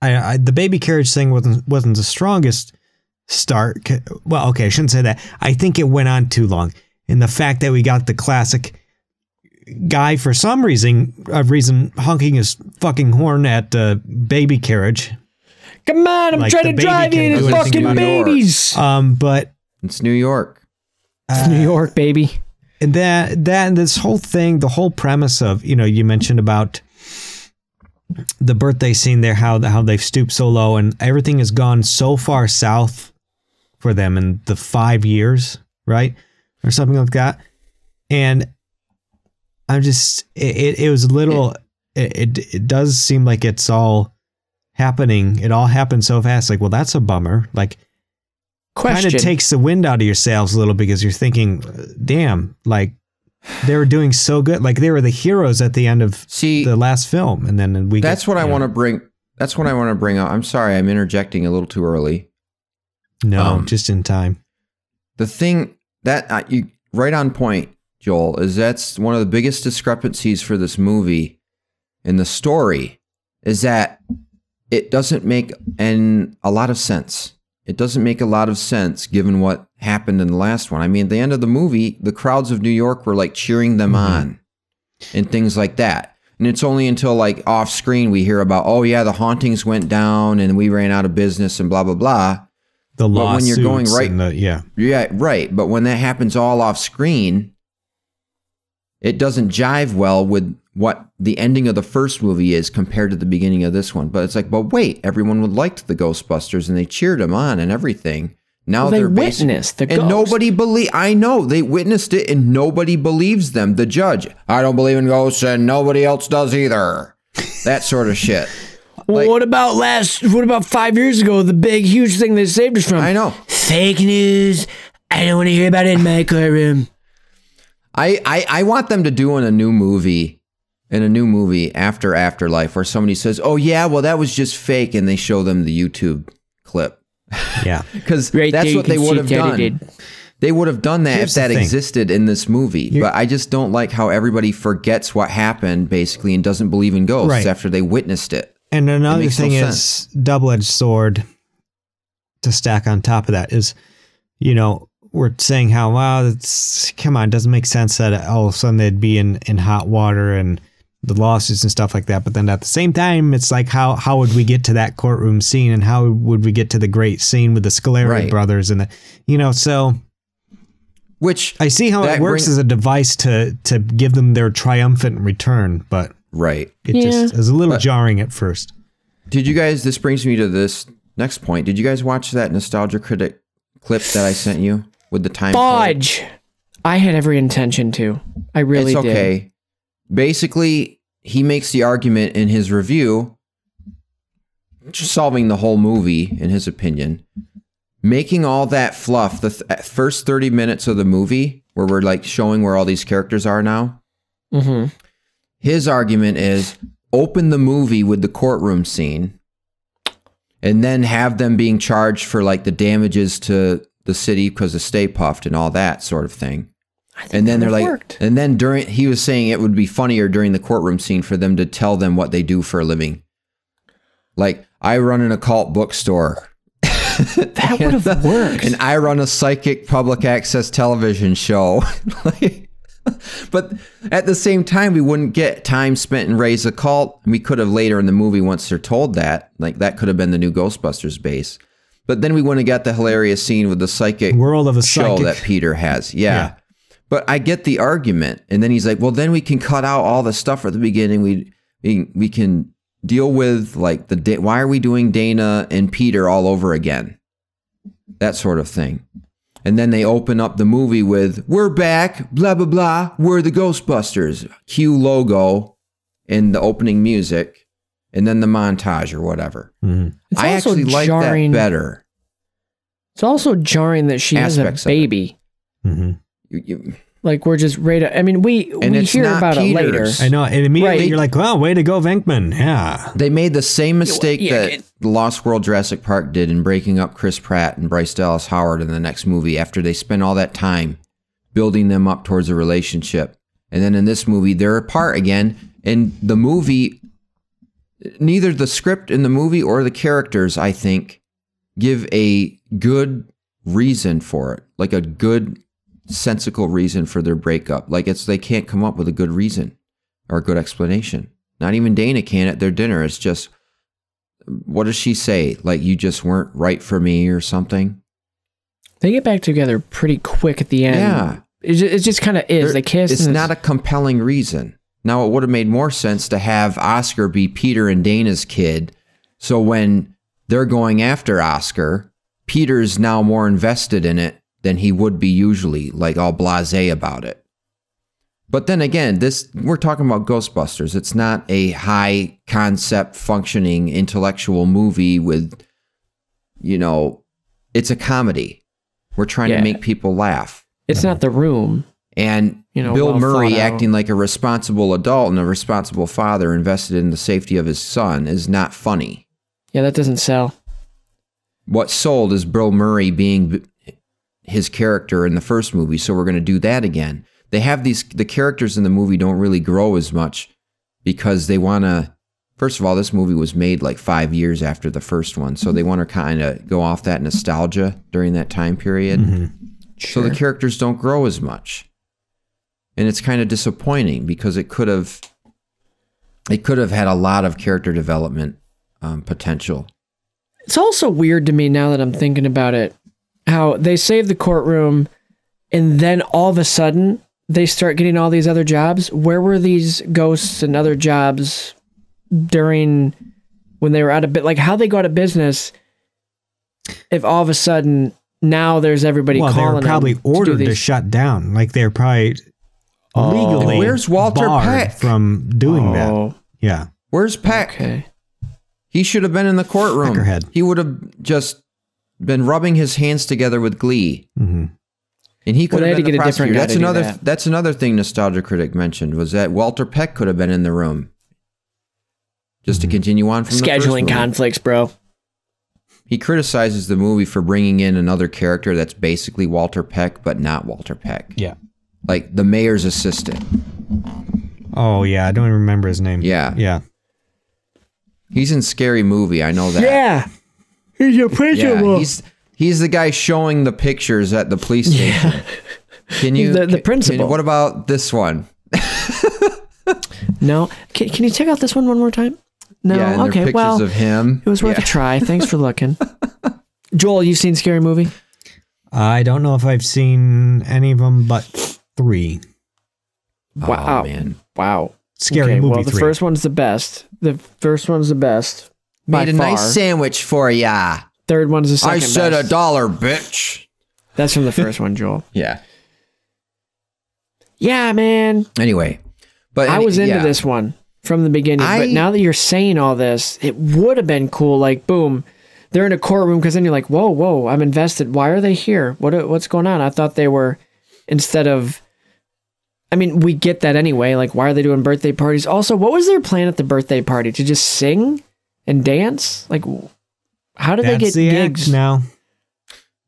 I, I the baby carriage thing wasn't wasn't the strongest start. Well, okay, I shouldn't say that. I think it went on too long, and the fact that we got the classic guy for some reason a reason honking his fucking horn at uh, baby carriage. come on i'm Like trying to drive can you do to fucking in New York. babies Um, but it's New York. it's new york baby and that that this whole thing the whole premise of you know you mentioned about the birthday scene there how how they've stooped so low and everything has gone so far south for them in the five years right? Or something like that. And i'm just it, it, it was a little it, it it does seem like it's all happening. It all happened so fast. Like well that's a bummer. Like kind of takes the wind out of your sails a little because you're thinking, damn, like they were doing so good. Like they were the heroes at the end of See, the last film. And then we That's get, what I want to bring. That's what I want to bring up. I'm sorry, I'm interjecting a little too early. No, um, just in time. The thing that uh, you right on point, Joel, is that's one of the biggest discrepancies for this movie in the story is that it doesn't make an a lot of sense. It doesn't make a lot of sense given what happened in the last one. I mean, at the end of the movie, the crowds of New York were like cheering them mm-hmm. on and things like that. And it's only until like off screen we hear about, oh yeah, the hauntings went down and we ran out of business and blah blah blah. The But when you're going right- the, yeah. Yeah, right. But when that happens all off screen, it doesn't jive well with what the ending of the first movie is compared to the beginning of this one. But it's like, but wait, everyone would liked the Ghostbusters and they cheered them on and everything. Now they witnessed the and ghost. nobody believe. I know they witnessed it, and nobody believes them. The judge, I don't believe in ghosts, and nobody else does either. That sort of shit. Well, Like- what about last? What about five years ago? The big, huge thing they saved us from. I know. Fake news. I don't want to hear about it in my courtroom. I, I I want them to do in a new movie, in a new movie after Afterlife, where somebody says, "Oh yeah, well that was just fake," and they show them the YouTube clip Yeah. because Right that's what they would have done. edited. They would have done that Here's if that existed in this movie. but I just don't like how everybody forgets what happened basically and doesn't believe in ghosts Right. after they witnessed it. And another makes no thing is double edged sword to stack on top of that is, you know, we're saying how wow, it's come on, it doesn't make sense that all of a sudden they'd be in, in hot water and the lawsuits and stuff like that. But then at the same time, it's like how how would we get to that courtroom scene and how would we get to the great scene with the Scoleri Right. brothers and the you know, so Which I see how it works bring- as a device to to give them their triumphant return, but right. it just Yeah. is a little jarring at first. Did you guys? This brings me to this next point. Did you guys watch that nostalgia critic clip that I sent you with the time? code? I had every intention to. I really it's did. Basically, he makes the argument in his review, just solving the whole movie, in his opinion, making all that fluff. The th- first thirty minutes of the movie, where we're like showing where all these characters are now. hmm His argument is open the movie with the courtroom scene and then have them being charged for like the damages to the city because of Stay Puft and all that sort of thing. And then they're like, worked. and then during, he was saying it would be funnier during the courtroom scene for them to tell them what they do for a living. Like, I run an occult bookstore. That would have worked. And I run a psychic public access television show. Like, but at the same time, we wouldn't get time spent in Ray's occult. We could have later in the movie, once they're told that, like that could have been the new Ghostbusters base. But then we wouldn't have got the hilarious scene with the psychic World of a show psychic. that Peter has. Yeah. Yeah. But I get the argument. And then he's like, well, then we can cut out all the stuff at the beginning. We we, we can deal with like the why are we doing Dana and Peter all over again? That sort of thing. And then they open up the movie with "We're back, blah blah blah. We're the Ghostbusters." Cue logo in the opening music, and then the montage or whatever. It's I also actually like jarring. that better. It's also jarring that she Aspects has a of it. baby. hmm You- you- Like we're just right. I mean, we And we hear not about it later. I know, and immediately Right. you're like, "Well, way to go, Venkman!" Yeah, They made the same mistake yeah, that it- Lost World Jurassic Park did in breaking up Chris Pratt and Bryce Dallas Howard in the next movie after they spent all that time building them up towards a relationship. And then in this movie, they're apart again. And the movie, neither the script in the movie or the characters, I think, give a good reason for it. Like a good, sensical reason for their breakup. Like it's, they can't come up with a good reason or a good explanation. Not even Dana can at their dinner. It's just, what does she say? Like, you just weren't right for me or something? They get back together pretty quick at the end. Yeah. it just, it just kind of is. They kiss. It's not a compelling reason. Now, it would have made more sense to have Oscar be Peter and Dana's kid. So when they're going after Oscar, Peter's now more invested in it than he would be usually, like all blase about it. But then again, this we're talking about Ghostbusters. It's not a high concept functioning intellectual movie with you know, it's a comedy. We're trying Yeah. to make people laugh. It's not the room. And You know, Bill well Murray acting like a responsible adult and a responsible father invested in the safety of his son is not funny. Yeah, that doesn't sell. What sold is Bill Murray being his character in the first movie, so we're going to do that again. They have these the characters in the movie don't really grow as much because they want to First of all, this movie was made like 5 years after the first one, so they want to kind of go off that nostalgia during that time period. So the characters don't grow as much. And it's kind of disappointing because it could have It could have had a lot of character development um, potential. It's also weird to me now that I'm thinking about it how they save the courtroom and then all of a sudden they start getting all these other jobs. Where were these ghosts and other jobs during when they were out of bit? Like how they got out of business if all of a sudden now there's everybody well, they were probably them to ordered to, these- shut down. Like they're probably oh. legally And where's Walter Peck? from doing that. Oh, Yeah. Where's Peck? okay. He should have been in the courtroom. Peckerhead. He would have just been rubbing his hands together with glee. hmm And he could Well, they have had been to the get a different prosecutor. guy That's another. that. That's another thing Nostalgia Critic mentioned was that Walter Peck could have been in the room. Just to continue on from Scheduling movie. conflicts, bro. He criticizes the movie for bringing in another character that's basically Walter Peck, but not Walter Peck. Yeah. Like the mayor's assistant. Oh yeah, I don't even remember his name. Yeah. Yeah. He's in Scary Movie. I know that. Yeah. He's a Yeah, he's he's the guy showing the pictures at the police station. Yeah. Can you He's the- the can- principal. what about this one? No. Can, can you check out this one one more time? No. yeah, and okay. pictures Well, of him. it was worth Yeah. a try. Thanks for looking. Joel, you've seen Scary Movie? I don't know if I've seen any of them, but three. Wow. Oh, man. Wow. Scary okay, movie well, the three. first one's the best. The first one's the best. Made a far. nice sandwich for ya. Third one's the second I said best. a dollar, bitch. That's from the first one, Joel. Yeah. Yeah, man. Anyway, but I was into yeah. this one from the beginning, I- but now that you're saying all this, it would have been cool. Like, boom, they're in a courtroom because then you're like, whoa, whoa, I'm invested. Why are they here? What what's going on? I thought they were instead of. I mean, we get that anyway. Like, why are they doing birthday parties? Also, what was their plan at the birthday party? To just sing and dance? Like, how did That's they get the gigs? now.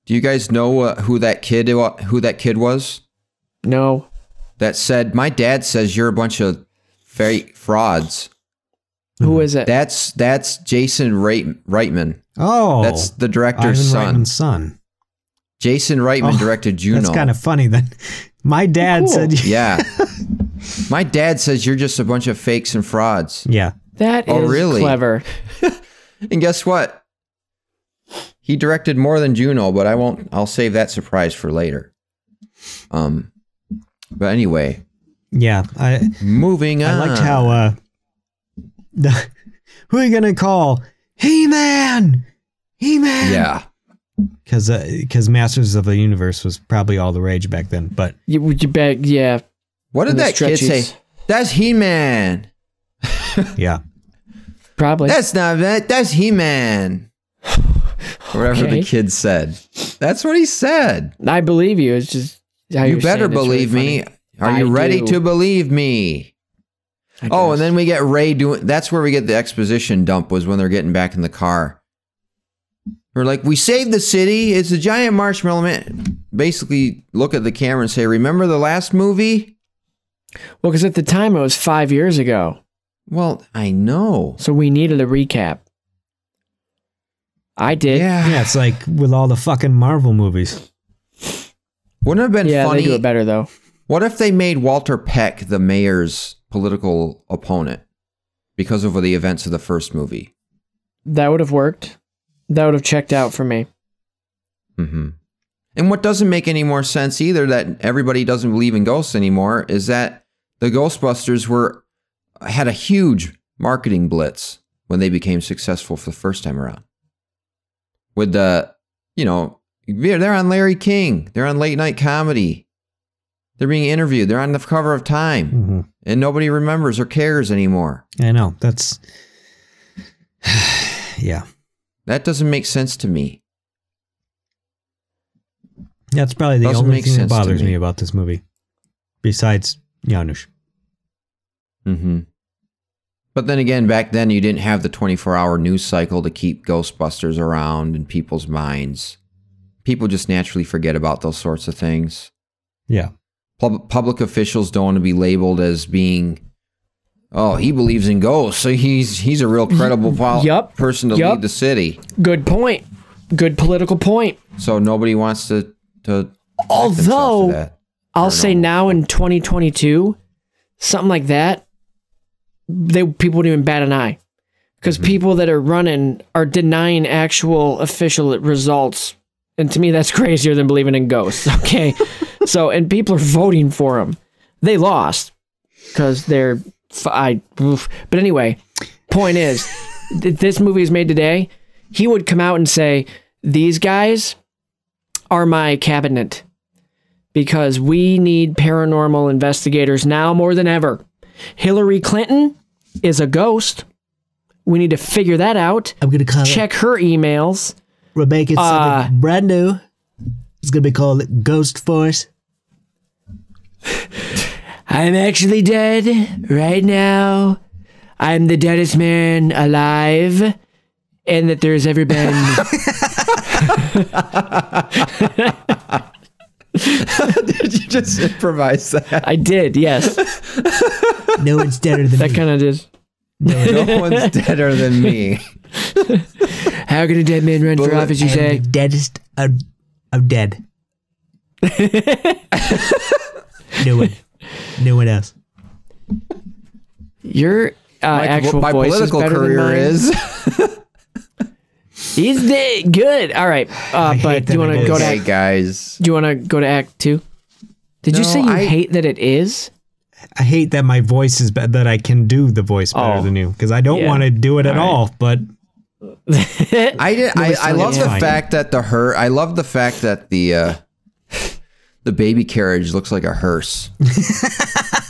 Do you guys know uh, who that kid who that kid was? No. That said, my dad says you're a bunch of fake frauds. Who is it? That's that's Jason Reit- Reitman. Oh, That's the director's Ivan son. Reitman's son. Jason Reitman Oh, directed Juno. That's kind of funny. Then my dad Cool. said, yeah. my dad says you're just a bunch of fakes and frauds. "Yeah, That is Oh, really? clever. And guess what? He directed more than Juno, but I won't. I'll save that surprise for later. Um, but anyway, yeah." I moving on. I liked how uh, the, who are you gonna call? He Man, He Man. Yeah, because because Masters of the Universe was probably all the rage back then. But You, you beg, yeah. what did And the that kid say? That's He Man. yeah, Probably. That's not that. That's He Man. Whatever Okay. the kid said. That's what he said. I believe you. It's just how you better it's really believe me. funny. Are you I ready do. to believe me? Oh, and then we get Ray doing. That's where we get the exposition dump. Was when they're getting back in the car. We're like, we saved the city. It's a giant marshmallow man. Basically, look at the camera and say, "Remember the last movie?" well, because at the time it was five years ago, Well, I know. so we needed a recap. I did. Yeah. yeah. It's like with all the fucking Marvel movies. Wouldn't it have been Yeah, funny? they do it better though. What if they made Walter Peck the mayor's political opponent because of the events of the first movie? That would have worked. That would have checked out for me. hmm And what doesn't make any more sense either that everybody doesn't believe in ghosts anymore is that the Ghostbusters were had a huge marketing blitz when they became successful for the first time around. With the, you know, they're on Larry King, they're on late night comedy, they're being interviewed, they're on the cover of Time, hmm and nobody remembers or cares anymore. I know that's yeah. That doesn't make sense to me. That's probably the Doesn't only thing that bothers me. me about this movie, besides Janosz. hmm But then again, back then you didn't have the 24 hour news cycle to keep Ghostbusters around in people's minds. People just naturally forget about those sorts of things. Yeah, Pub- public officials don't want to be labeled as being, oh, he believes in ghosts, so he's he's a real credible pol- Yup. person to Yup. lead the city. Good point. Good political point. So nobody wants to to to Although that. I'll say no. now in 2022, something like that they people wouldn't even bat an eye because mm-hmm. people that are running are denying actual official results, and to me that's crazier than believing in ghosts. Okay, so and people are voting for him. They lost because they're I. oof. But anyway, point is, th- this movie is made today. He would come out and say, "These guys are my cabinet." because we need paranormal investigators now more than ever. Hillary Clinton is a ghost. We need to figure that out. I'm gonna call Check her emails. it. We're making Uh, something brand new. It's gonna be called Ghost Force. I'm actually dead right now. I'm the deadest man alive. And that there's ever been. Did you just improvise that? I did, yes. No one's deader than me. That me. kind of did. No one's deader than me. How can a dead man run for office, you I'm say? the deadest of, of dead. no one. No one else. Your uh, My, actual my voice political is better career than mine. is. He's de- good. All right, uh, but do you want to go to okay, act, guys. do you want to go to Act Two? Did you say you I- hate that it is? I hate that my voice is bad, that I can do the voice better Oh. than you because I don't Yeah. want to do it at All right. all. But I did. I, I love the fine. fact that the her. I love the fact that the uh, the baby carriage looks like a hearse.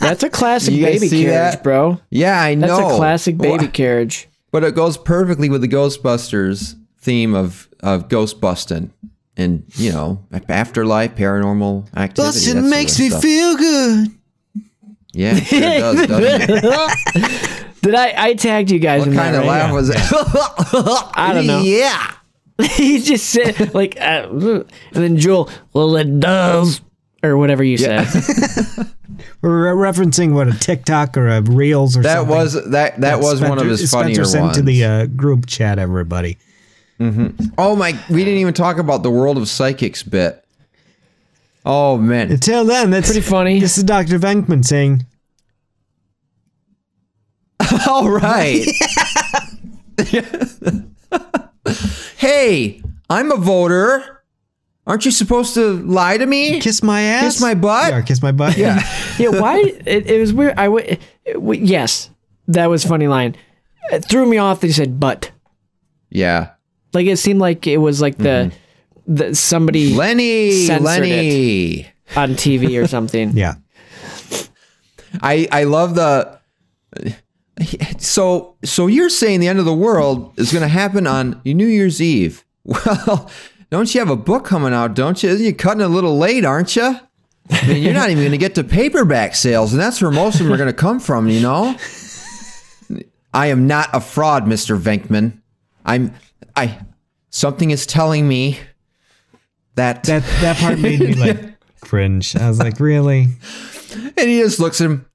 That's a classic You baby carriage, that? bro. Yeah, I know. That's a classic baby Well, carriage. But it goes perfectly with the Ghostbusters theme of of ghost busting and you know afterlife, paranormal activity. that sort of stuff. feel good. Yeah, it sure does, doesn't it? Did I? I tagged you guys What in kind that, of right? laugh was that? I don't know. Yeah. he just said like, uh, and then Joel, well, it does, or whatever you said. We're re- referencing what a TikTok or a Reels or something. That something. was that that was one of Spencer- his Spencer funnier sent ones. to the uh, group chat. Everybody. oh my, we didn't even talk about the world of psychics bit. Oh man, Until then, that's Pretty funny. This is Dr. Venkman saying, all right. hey, I'm a voter. Aren't you supposed to lie to me? "Kiss my ass, Kiss my butt? Yeah, kiss my butt. Yeah, yeah, why? It, it was weird. I w- it w- yes, that was a funny line. It threw me off that he said butt. Yeah. Like it seemed like it was like the, mm-hmm. The somebody Lenny, Censored Lenny. on TV or something. yeah. I I love the so so you're saying the end of the world is going to happen on New Year's Eve. Well, don't you have a book coming out, don't you? Isn't You're cutting a little late, aren't you? I mean, you're not even going to get to paperback sales, and that's where most of them are going to come from, you know? I am not a fraud, Mr. Venkman. I'm I something is telling me that That that part made me like cringe. I was like, really? And he just looks at him.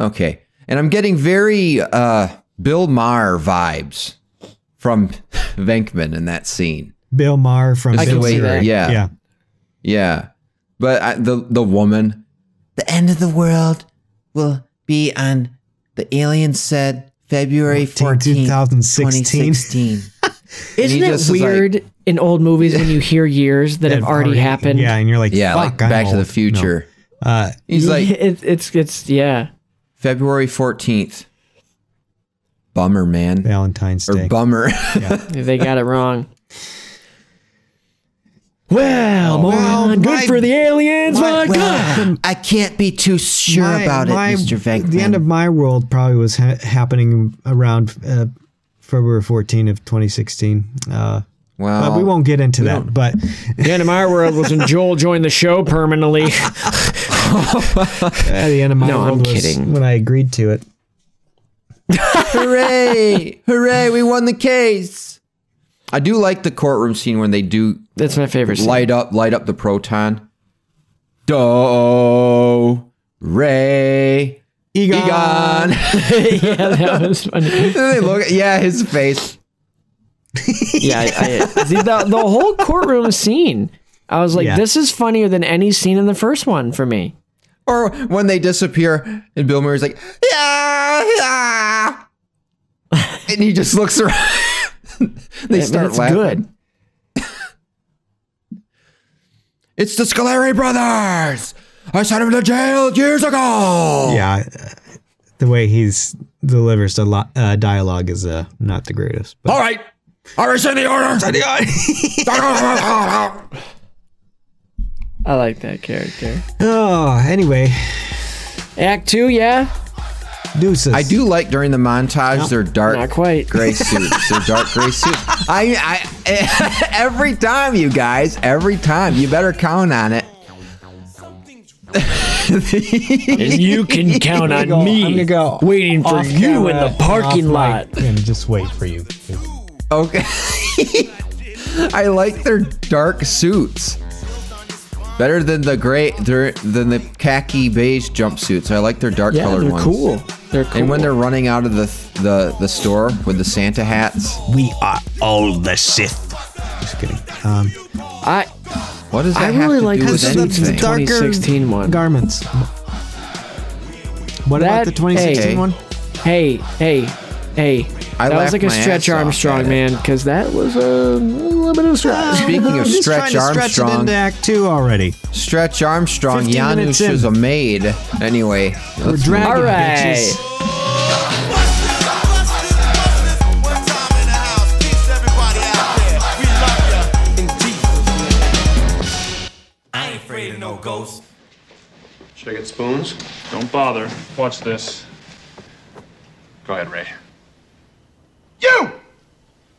Okay. And I'm getting very uh, Bill Maher vibes from Venkman in that scene. Bill Maher from I Bill see Murray. that. Yeah. Yeah. Yeah. But I, the the woman, the end of the world will be on the alien said February 14th, 2016. 2016. Isn't it just is like- weird in old movies when you hear years that have already, happened? Yeah, and you're like, yeah, like fuck, I'm Back to the. Future. No. Uh, He's like it, it's it's yeah. February 14th. Bummer, man. Valentine's Or Day. bummer. They got it wrong. Well, moron, good my- for the aliens. My, God. I can't be too sure My- about my- it, Mr. Venkman. The end of my world probably was ha- happening around uh, February 14 of 2016. Uh, well, but we won't get into that. But The end of my world was when Joel joined the show permanently. at the end of my No, I'm world was kidding. when I agreed to it. hooray! Hooray! We won the case. I do like the courtroom scene when they do That's my favorite. Scene. light up, light up the proton. Do Ray Egon. Egon. yeah, that was funny. they look, yeah, his face. Yeah, I, I, see, the the whole courtroom scene. I was like, Yeah. this is funnier than any scene in the first one for me. or when they disappear and Bill Murray's like, yeah, yeah. and he just looks around. they mean, start it's laughing. good. It's the Scoleri brothers. I sent him to jail years ago. Yeah, the way he's delivers the lo- uh, dialogue is uh, not the greatest. But All right. I rescind the order. I like that character. oh, anyway, Act two, yeah. deuces. I do like during the montage their dark Not quite. gray suits. Their dark gray suits. I, I every time you guys, every time you better count on it. And you can count on go- me I'm gonna go waiting for off you in the parking and lot. mic and just wait for you. Okay. I like their dark suits. Better than the gray, than the khaki beige jumpsuits. I like their dark Yeah, colored they're ones. cool. They're cool. And when they're running out of the the the store with the Santa hats, We are all the Sith. Just kidding. Um, I what does that I have really to like do the with suits in the anything? dark- 2016 one. Garments. What about That- the 2016 hey. one? hey hey hey. I that was like a my Stretch ass off Armstrong, it. man, because that was a, little bit of a stretch. Speaking of I'm just Stretch trying to stretch it Armstrong, into Act Two already. Stretch Armstrong, 15 minutes Janosz is a maid. Anyway, We're let's dragging All right. bitches. Should I get spoons? Don't bother. Watch this. Go ahead, Ray. You!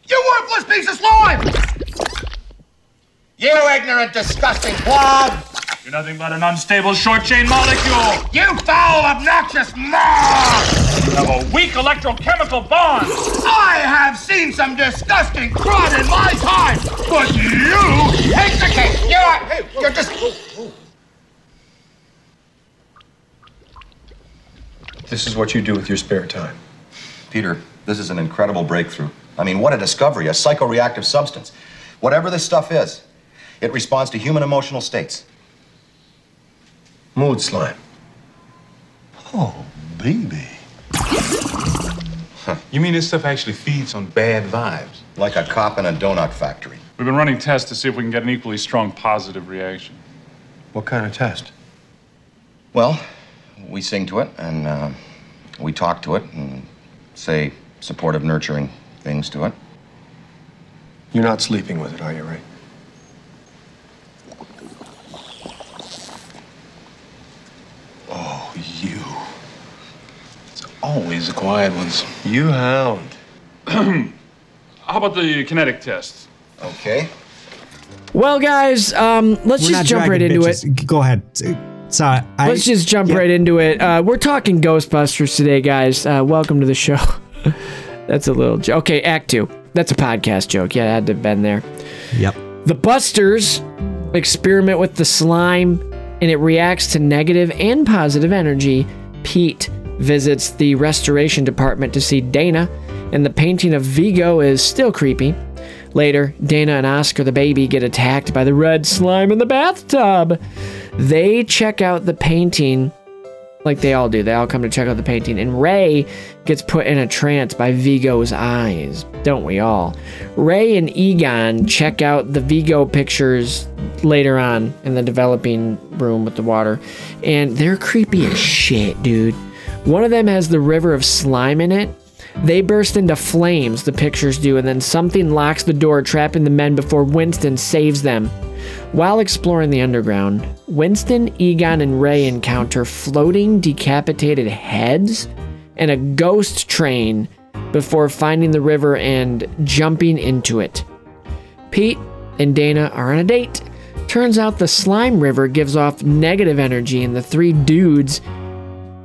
You worthless piece of slime! You ignorant, disgusting clod! You're nothing but an unstable short chain molecule. You foul, obnoxious moth! You have a weak electrochemical bond. I have seen some disgusting crud in my time, but you take the cake. You're, you're just. This is what you do with your spare time. Peter, this is an incredible breakthrough. I mean, what a discovery, a psychoreactive substance. Whatever this stuff is, it responds to human emotional states. Mood slime. Oh, baby. You mean this stuff actually feeds on bad vibes? Like a cop in a donut factory. We've been running tests to see if we can get an equally strong positive reaction. What kind of test? Well, we sing to it and uh, we talk to it and say supportive, nurturing things to it. You're not sleeping with it, are you, Ray? Oh, you. It's always the quiet ones. You hound. How about the kinetic test? Okay. Well, guys, um, let's We're just jump right into bitches. it. Go ahead. Sorry. I, Let's just jump yeah. right into it. Uh, we're talking Ghostbusters today, guys. Uh, welcome to the show. That's a little joke. Okay, Act Two. That's a podcast joke. Yeah, I had to have been there. Yep. The Busters experiment with the slime and it reacts to negative and positive energy. Pete visits the restoration department to see Dana, and the painting of Vigo is still creepy. Later, Dana and Oscar the baby get attacked by the red slime in the bathtub. They check out the painting like they all do. They all come to check out the painting, and Ray gets put in a trance by Vigo's eyes. Don't we all? Ray and Egon check out the Vigo pictures later on in the developing room with the water, and they're creepy as shit, dude. One of them has the river of slime in it. They burst into flames, the pictures do, and then something locks the door, trapping the men before Winston saves them. While exploring the underground, Winston, Egon, and Ray encounter floating decapitated heads and a ghost train before finding the river and jumping into it. Pete and Dana are on a date. Turns out the slime river gives off negative energy, and the three dudes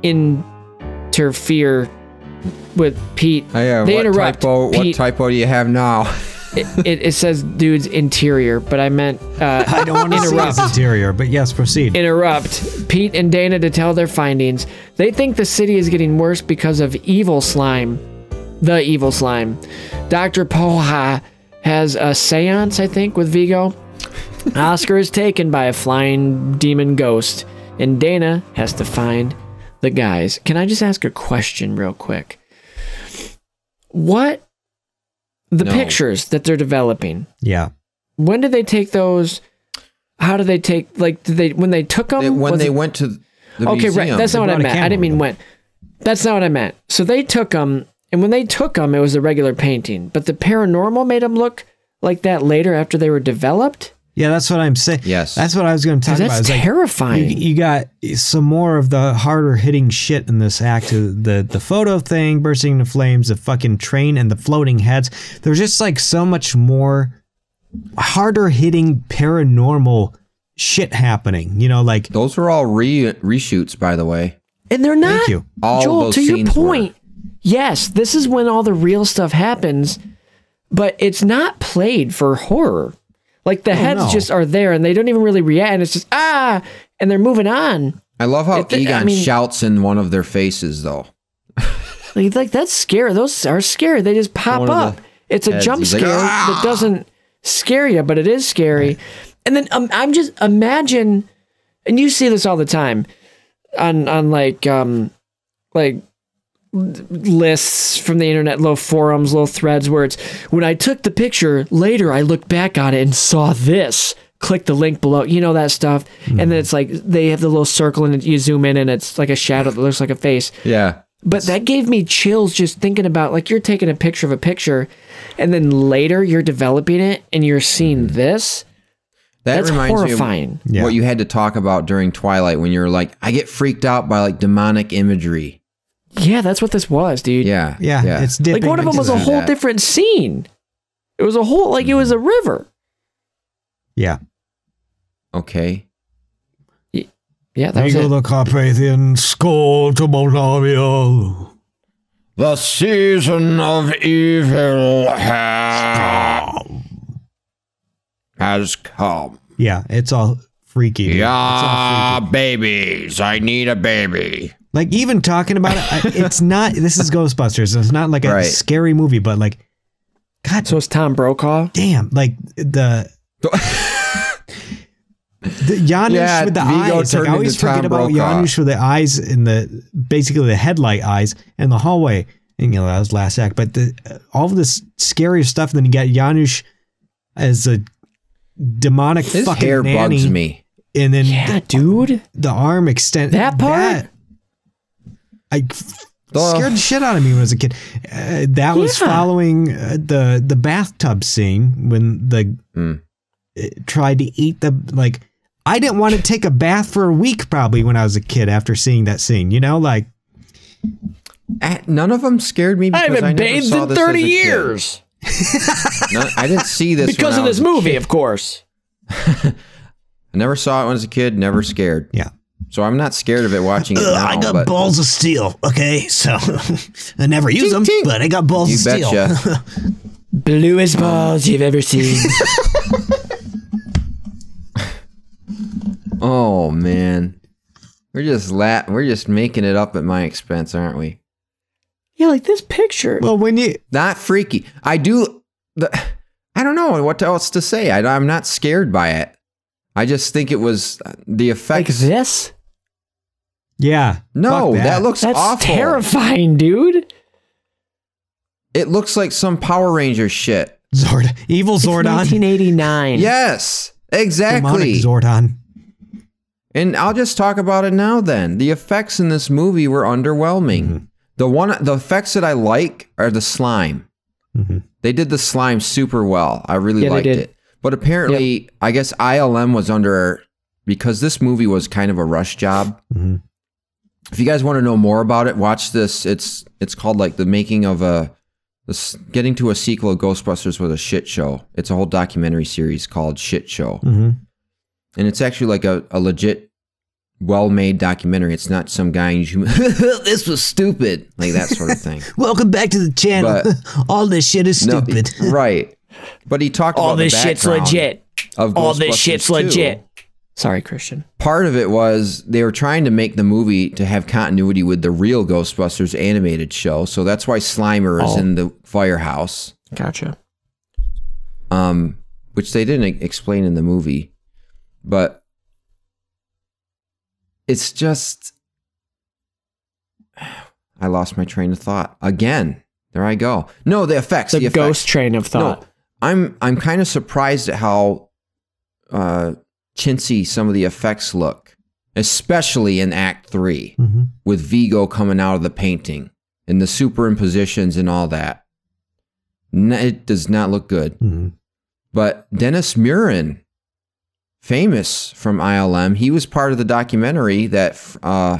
interfere with Pete. Oh, yeah, they what interrupt. typo? What typo do you have now? it, it, it says dude's interior, but I meant uh, I don't want to see interrupt. his interior, but yes, proceed. interrupt Pete and Dana to tell their findings. They think the city is getting worse because of evil slime. The evil slime. Dr. Poha has a seance, I think, with Vigo. Oscar is taken by a flying demon ghost. and Dana has to find the guys. Can I just ask a question real quick? What the No. pictures that they're developing? Yeah. When did they take those? How did they take? Like, did they when they took them? They- when they it- went to the okay, museum, right. That's not what I meant. I didn't mean when. That's not what I meant. So they took them, and when they took them, it was a regular painting. But the paranormal made them look like that later after they were developed. Yeah, that's what I'm saying. Yes. That's what I was going to talk Dude, about. that's It's like, terrifying. You, you got some more of the harder hitting shit in this act. The the photo thing bursting into flames, the fucking train, and the floating heads. There's just like so much more harder hitting paranormal shit happening. You know, like Those were all re reshoots, by the way. And they're not. Thank you. All Joel, those to your scenes were. point, yes, this is when all the real stuff happens, but it's not played for horror. Like the heads no. just are there and they don't even really react. And it's just, ah, and they're moving on. I love how It- I Egon mean- shouts in one of their faces, though. Like, like that's scary. Those are scary. They just pop One up. It's a jump he's like, scare "Ah!" that doesn't scare you, but it is scary. And then um, I'm just imagine, and you see this all the time on on like um like lists from the internet, little forums, little threads where it's when I took the picture later, I looked back on it and saw this. Click the link below, you know that stuff, and then mm-hmm. it's like they have the little circle and you zoom in and it's like a shadow that looks like a face. Yeah. But that gave me chills just thinking about like you're taking a picture of a picture and then later you're developing it and you're seeing mm-hmm. this. That That's reminds horrifying. me of what you had to talk about during Twilight when you're like, I get freaked out by like demonic imagery. Yeah, that's what this was, dude. Yeah. yeah, yeah. it's Like one of them was a whole that. different scene. It was a whole like it was a river. Yeah. Okay. Yeah, that was it. the Carpathian skull to Moldavia. The season of evil has, has come. Yeah, it's all freaky. dude. It's all Yeah, freaky. babies. I need a baby. Like even talking about it, I- it's not. This is Ghostbusters. It's not like a Right. scary movie, but like, God, So it's Tom Brokaw. damn, like the. The Janosz Yeah, with the Vigo eyes. Like, turned I always into Tom forget about Brokaw. Janosz with the eyes in the basically the headlight eyes in the hallway. And you know that was last act, but the uh, all of this scary stuff. Then you got Janosz as a demonic His fucking hair nanny, bugs me. and then Yeah, dude. the arm extend That part? I scared the shit out of me when I was a kid. Uh, that was Yeah. following uh, the the bathtub scene when the Hmm. it tried to eat the like. I didn't want to take a bath for a week probably when I was a kid after seeing that scene. You know, like None of them scared me I because I, haven't never bathed saw in 30 years. No, I didn't see this Because when of I this was a movie, of course. I never saw it when I was a kid. Never scared. yeah. So I'm not scared of it watching it Ugh, now. I got but balls of steel. Okay, so I never use Tink, them, tink. but I got balls you of steel. betcha. Bluest balls you've ever seen. oh man, we're just la- We're just making it up at my expense, aren't we? yeah, like this picture. well, when you Not freaky. I do. The, I don't know what else to say. I, I'm not scared by it. I just think it was uh, the like effects. this? Yeah, no, fuck that. looks awful. That's awful. terrifying, dude. It looks like some Power Ranger shit. Zord, evil It's Zordon, 1989. Yes, exactly. demonic exactly. Zordon. And I'll just talk about it now then. The effects in this movie were underwhelming. Mm-hmm. The one the effects that I like are the slime. Mm-hmm. They did the slime super well. I really Yeah, liked it. But apparently, I guess ILM was under because this movie was kind of a rush job. Mhm. If you guys want to know more about it, watch this. It's it's called like the making of a this getting to a sequel of Ghostbusters was a shit show. It's a whole documentary series called Shit Show Mm-hmm. and it's actually like a, a legit well-made documentary it's not some guy you this was stupid like that sort of thing Welcome back to the channel. But- All this shit is No, stupid. right but he talked All about the this shit's legit. of All this shit's 2. legit. Sorry, Christian. part of it was they were trying to make the movie to have continuity with the real ghostbusters animated show so that's why slimer is Oh. in the firehouse Gotcha. um, which they didn't explain in the movie. But it's just I lost my train of thought again. There I go. No, the effects. The, the, effects. ghost train of thought. No, I'm I'm kind of surprised at how uh, chintzy some of the effects look, especially in Act 3 Mhm. with Vigo coming out of the painting and the superimpositions and all that. It does not look good. Mhm. But Dennis Muren, famous from ILM, he was part of the documentary that uh,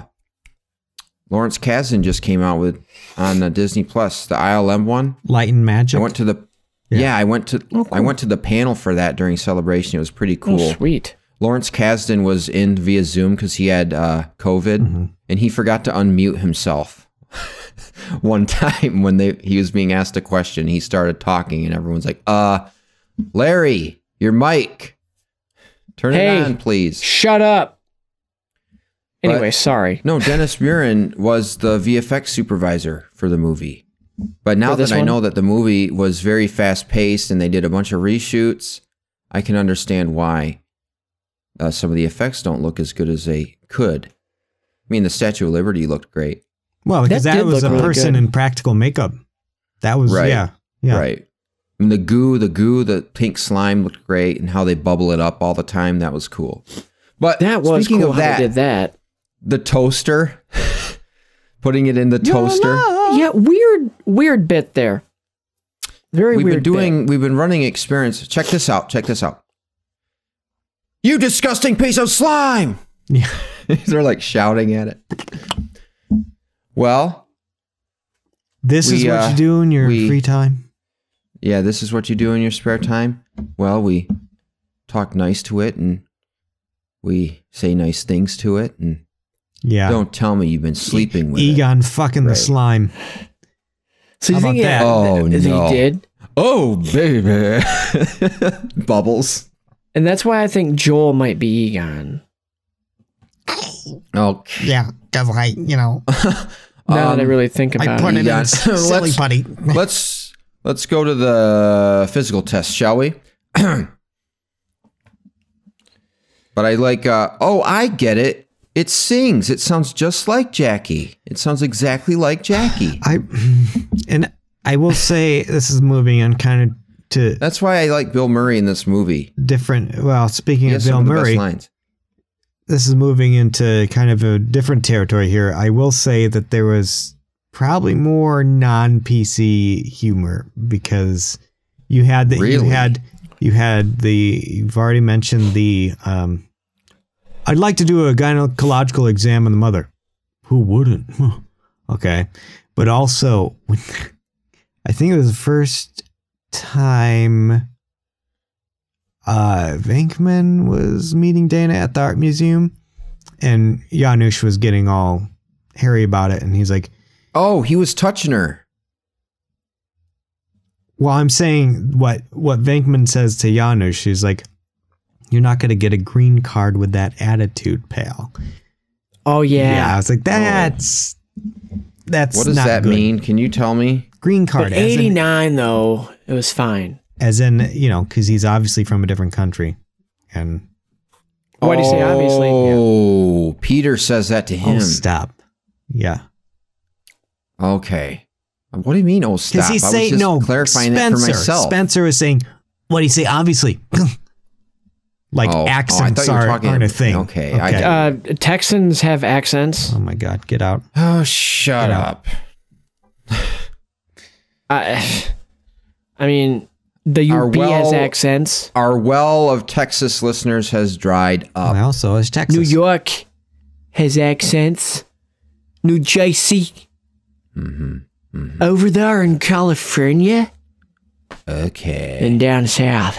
Lawrence Kasdan just came out with on uh, Disney Plus, the ILM one. Light and Magic. I went to the yeah, I went to I went to the panel for that during celebration. It was pretty cool. Oh, sweet. Lawrence Kasdan was in via Zoom because he had uh, COVID and he forgot to unmute himself. One time when they he was being asked a question, he started talking and everyone's like, "Uh, Larry, your mic, turn Hey. it on, please." Shut up. But- Anyway, sorry. No, Dennis Muren was the VFX supervisor for the movie. But now For this that I one? know that the movie was very fast paced and they did a bunch of reshoots, I can understand why uh, some of the effects don't look as good as they could. I mean, the Statue of Liberty looked great. well, because That that, was a really person good. in practical makeup. That was Right. yeah. Yeah. Right. And the goo, the goo, the pink slime looked great, and how they bubble it up all the time. That was cool. But That was speaking cool of how that, they did that. the toaster, putting it in the toaster. Yeah, weird, weird bit there. Very we've weird. been bit. doing we've been running experience check this out check this out you disgusting piece of slime Yeah. they're like shouting at it well This is what uh, you do in your we- free time. yeah this is what you do in your spare time well we talk nice to it and we say nice things to it and Yeah. don't tell me you've been sleeping with it Egon fucking the slime. So you How think about it- that? Oh, no. he did? oh baby bubbles And that's why I think Joel might be Egon. oh Yeah, because I, you know, Now that I Um, really think I about put it. it in silly Let's- putty. let's let's go to the physical test, shall we? but I like uh oh, I get it. It sings. It sounds just like Jackie. It sounds exactly like Jackie. I and I will say this is moving on kind of to That's why I like Bill Murray in this movie. different. Well, speaking of Bill of Murray, this is moving into kind of a different territory here. I will say that there was probably more non PC humor because you had the you had you had the you've already mentioned the um I'd like to do a gynecological exam on the mother. Who wouldn't? okay. But also when I think it was the first time uh Venkman was meeting Dana at the art museum and Janosz was getting all hairy about it and he's like, Oh, he was touching her. Well, I'm saying what what Venkman says to Janosz, he's like, You're not gonna get a green card with that attitude, pal. Oh yeah. Yeah, I was like, That's that's What does not that good." mean? Can you tell me? Green card But as in, 89 though, it was fine. as in, you know, because he's obviously from a different country. And Why do you say obviously? Oh, Peter says that to him. oh stop. Yeah. Okay. What do you mean? Oh, stop! Because he's I was saying just no. clarifying Spencer, that for myself. Spencer is saying, "What do you say?" Obviously, like Oh, oh, accents thought you were are, talking- aren't a thing. okay, I Uh, Texans have accents. oh my god, get out! Oh, shut Yeah. up. I, I mean, the Our UP has accents. Our well of Texas listeners has dried up. Well, so is Texas. New York has accents. New Jersey. Mm-hmm. Over there in California Okay. and down south.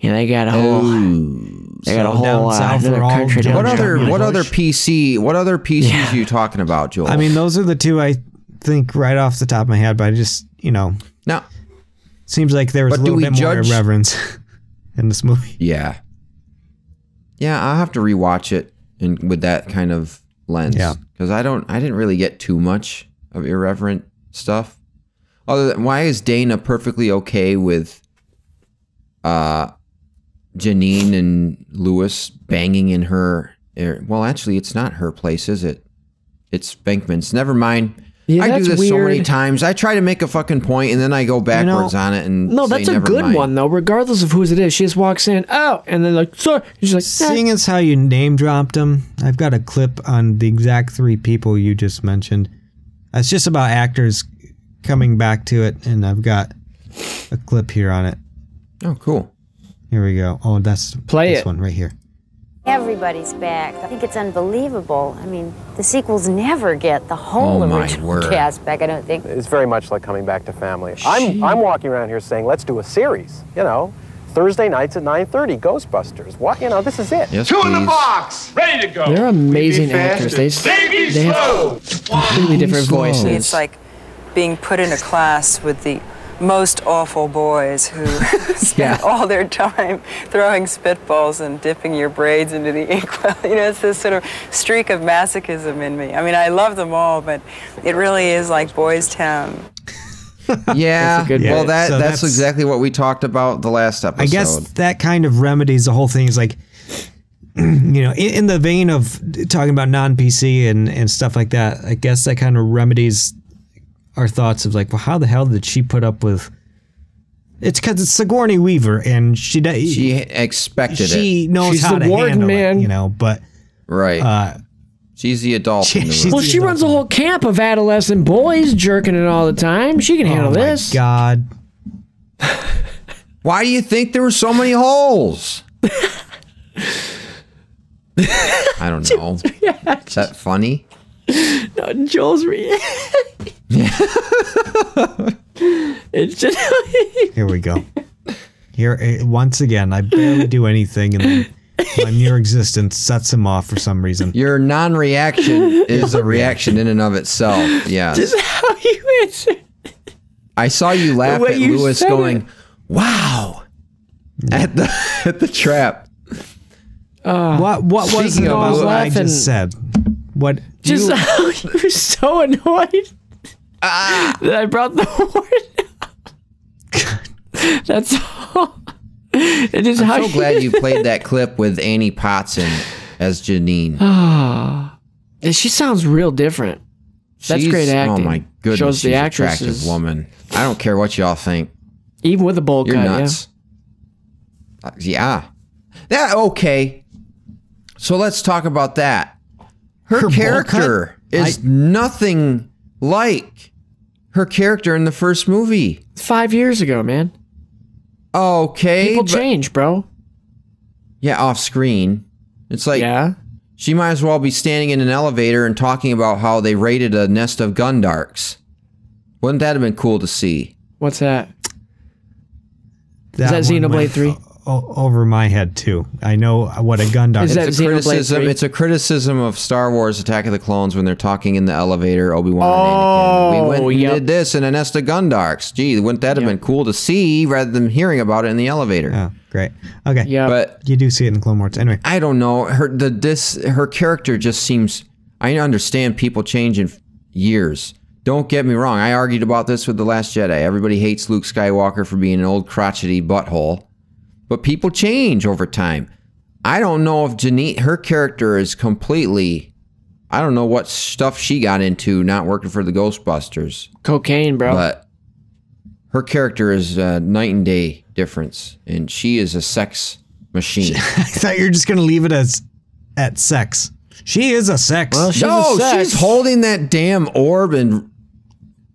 Yeah, they got a whole. they got a whole down uh, south another country down What south. other English. what other PC what other PCs are you talking about, Joel? I mean, those are the two I think right off the top of my head. But I just, you know, now seems like there was But a little bit more judge- irreverence in this movie. yeah, yeah, I'll have to rewatch it in, with that kind of lens. Yeah. because I don't I didn't really get too much of irreverent stuff. Other than why is Dana perfectly okay with uh Janine and Lewis banging in her er, well, actually, it's not her place, is it? It's Venkman's. Never mind. Yeah, I do that's this so many times. I try to make a fucking point and then I go backwards on it and No, say, that's a "Never good mind." one though. Regardless of whose it is, she just walks in, oh, and then like, sorry, she's like, "Eh." Seeing as how you name dropped them, I've got a clip on the exact three people you just mentioned. It's just about actors coming back to it, and I've got a clip here on it. Oh, cool. Here we go. Oh, that's Play this it. one right here. Everybody's back. I think it's unbelievable. I mean, the sequels never get the whole Oh, my original word. cast back. I don't think. It's very much like coming back to family. I'm, I'm walking around here saying, let's do a series. You know, Thursday nights at 9:30, Ghostbusters. What? You know, this is it. Yes, Two in the box. Ready to go. they're amazing actors. They, they have slow. completely different slow. voices. It's like being put in a class with the most awful boys who spend Yeah. all their time throwing spitballs and dipping your braids into the inkwell. You know, it's this sort of streak of masochism in me. I mean, I love them all, but it really is like Boys Town. Yeah. good well, that So that's, that's- exactly what we talked about the last episode. I guess that kind of remedies the whole thing. Is like, you know, in, in the vein of talking about non PC and and stuff like that. I guess that kind of remedies our thoughts of like, well, how the hell did she put up with? It's because it's Sigourney Weaver, and she does. she expected she it. knows She's how the to warden, handle man. it, you know. But Right. uh, she's the adult. she- in the she's room. well, she runs a whole camp of adolescent boys jerking it all the time. She can handle oh my this. god, Why do you think there were so many holes? I don't know. Is that funny? No, Joel's re- it's just here we go. Here eh, once again, I barely do anything, and then my mere existence sets him off for some reason. Your non-reaction is a reaction in and of itself. Yes. just how you answer. I saw you laugh at you Lewis going, it. "Wow!" at the at the trap. What what was it of about what I just said? What Just you- how you were so annoyed that I brought the horn. That's all. It is I'm so glad you played that clip with Annie Potson as Janine. Yeah, she sounds real different. That's She's- great acting. Oh my goodness, Shows she's the actress attractive woman. I don't care what y'all think. Even with a bowl You're cut, nuts. Uh, yeah. That okay. So let's talk about that. Her, Her character is nothing like her character in the first movie. Five years ago, man. Okay. People but- change, bro. Yeah, off screen. It's like Yeah. she might as well be standing in an elevator and talking about how they raided a nest of Gundarks. Wouldn't that have been cool to see? What's that? that that one Xenoblade 3? O- over my head too. I know what a gun does. Is that it's a criticism. It's a criticism of Star Wars: Attack of the Clones when they're talking in the elevator. Obi Wan Oh, and Anakin. We oh, went and yep. did this in a nest of Gundarks. Gee, wouldn't that have been cool to see rather than hearing about it in the elevator? Oh, great. Okay. Yeah. But You do see it in Clone Wars. Anyway, I don't know. Her the this her character just seems. I understand people change in years. Don't get me wrong. I argued about this with the Last Jedi. Everybody hates Luke Skywalker for being an old crotchety butthole, but people change over time. I don't know if Janine, her character is completely. I don't know what stuff she got into not working for the Ghostbusters, Cocaine, bro. but her character is a night and day difference, and she is a sex machine. I thought you were just gonna leave it as at sex. She is a sex. Well, she's a no, sex. she's holding that damn orb and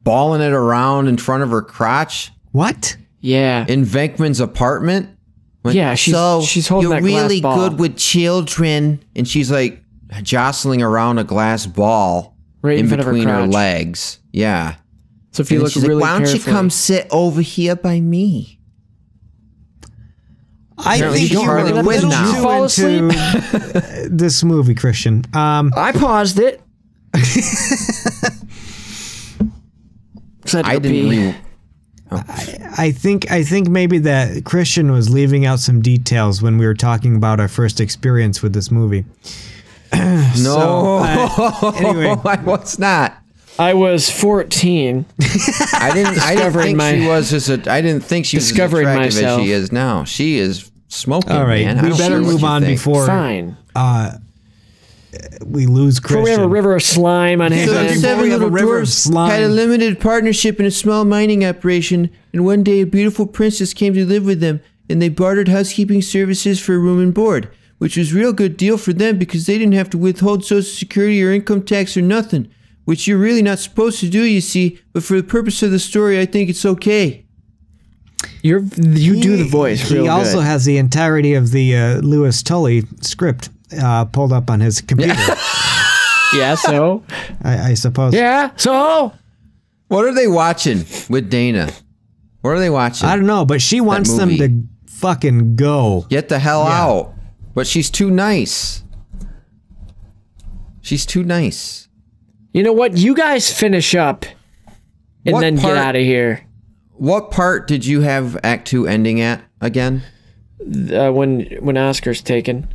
balling it around in front of her crotch what? yeah. in Venkman's apartment. When- Yeah, she's- she's holding you're that glass really ball." good with children, and she's like jostling around a glass ball Right in in front of her between her, legs. Yeah. so if you And look she's really like, why don't carefully, you come sit over here by me? I Apparently think you you don't really a win little now. too Fall asleep? into this movie, Christian. Um, I paused it. I, I didn't. pee. Re- I think I think maybe that Christian was leaving out some details when we were talking about our first experience with this movie. no, So, uh, anyway. I was not. I was 14. I didn't. I didn't think my- she was as a. I didn't think she was as Discovering attractive myself. as she is now. She is smoking. All right, man. We better care move on think. before Fine. uh, we lose Before we have a river of slime on his So the end. seven we have a little river of dwarfs slime. had a limited partnership in a small mining operation, and one day a beautiful princess came to live with them, and they bartered housekeeping services for room and board, which was a real good deal for them because they didn't have to withhold social security or income tax or nothing, which you're really not supposed to do, you see. But for the purpose of the story, I think it's okay. You're you do the voice He real also good. has the entirety of the uh, Lewis Tully script uh, pulled up on his computer. yeah, so I, I suppose. yeah, so What are they watching with Dana? What are they watching? I don't know, but she wants them to fucking go. Get the hell out. But she's too nice. She's too nice. you know what? You guys finish up and What then part- get out of here. What part did you have Act Two ending at again? Uh, when when Oscar's taken.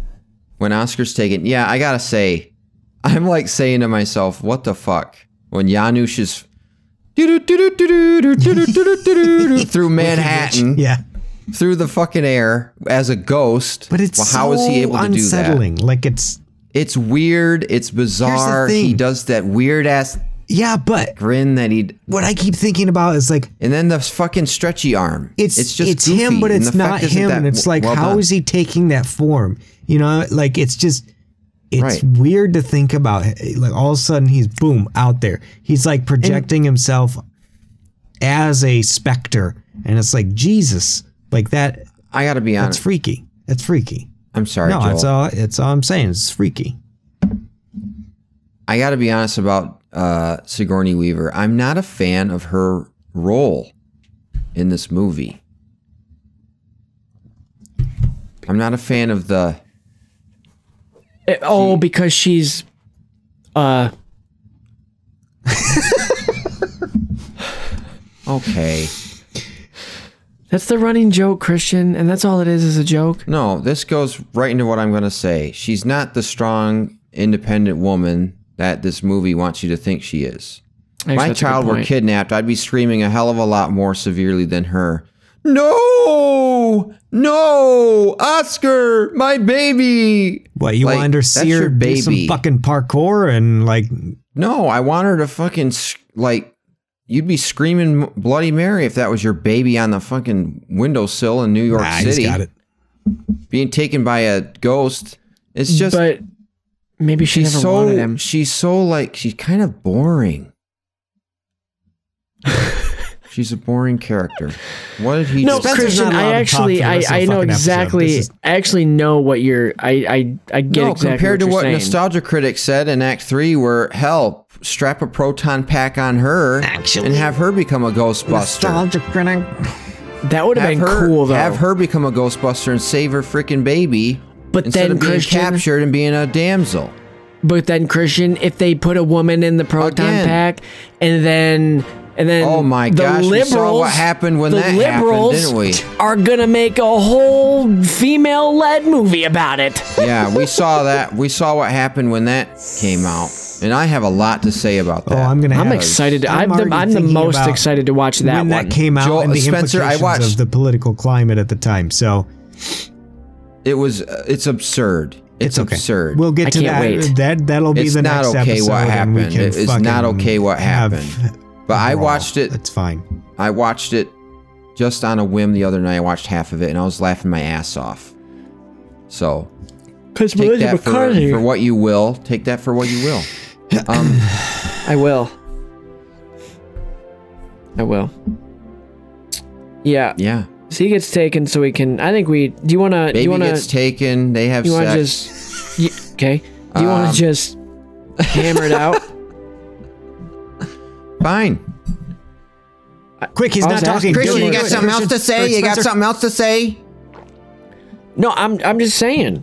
When Oscar's taken, yeah, I gotta say, I'm like saying to myself, "What the fuck?" When Janosz is through Manhattan, Yeah. through the fucking air as a ghost. But it's well, how is he so able to do that? unsettling. Like it's It's weird. It's bizarre. He does that weird ass yeah, but grin that he. what I keep thinking about is like And then the fucking stretchy arm. it's it's just it's him, but it's not him, and it's like well how done. is he taking that form? You know, like it's just it's Right. weird to think about. Eh, eh, like all of a sudden he's boom out there. He's like projecting himself as a specter, and it's like Jesus, like that. I gotta be honest. That's honest. freaky. That's freaky. I'm sorry, no, Joel. it's all. It's all I'm saying. It's freaky. I got to be honest about uh, Sigourney Weaver. I'm not a fan of her role in this movie. I'm not a fan of the. Eh, oh, because she's uh Okay. that's the running joke, Christian, and that's all it is is a joke. No, this goes right into what I'm going to say. She's not the strong, independent woman that this movie wants you to think she is. Actually, My that's a good child were kidnapped, I'd be screaming a hell of a lot more severely than her. No! No! Oscar, my baby! What you Like, want her to that's see her your do some fucking parkour and like No, I want her to fucking like. You'd be screaming Bloody Mary if that was your baby on the fucking windowsill in New York Nah, he's City. got it. Being taken by a ghost. It's just but maybe she she's never so wanted him. she's so like she's kind of boring. she's a boring character. What did he? No, just- Christian, I actually, I, I know exactly, is- I actually know what you're, I, I, I get no, exactly compared what to you're what saying. Nostalgia Critic said in Act Three, where hell, strap a proton pack on her and have her become a Ghostbuster. nostalgic critic. that would have Have been her, cool though. have her become a Ghostbuster and save her freaking baby. But instead then, of being Christian- captured and being a damsel. But then Christian, if they put a woman in the proton Again. pack, and then and then Oh my the gosh, we saw what happened when the that happened, didn't we? are gonna make a whole female-led movie about it. yeah, we saw that. We saw what happened when that came out, and I have a lot to say about Oh, that. I'm gonna. I'm have- excited. I'm, already the, I'm the most excited to watch that when one. that came out Joel- and the Spencer, I implications watched- of the political climate at the time. So It was. Uh, it's absurd. It's, it's okay. absurd. We'll get I to can't that. wait. That that'll be it's the not next okay episode. what and we happened. can It- it's not okay what happened. But I watched it. That's fine. I watched it just on a whim the other night. I watched half of it, and I was laughing my ass off. So Because take that for, for what you will. Take that for what you will. Um, I will. I will. Yeah. yeah. So he gets taken, so we can. I think we. Do you want to? Do Baby you want to? gets to? taken. They have You want sex. to just? You, okay. Do you want Um, to just hammer it out? Fine. Quick, he's I not was talking. asking- Christian, Christian, you got something else to say? You got Spencer? something else to say? No, I'm. I'm just saying.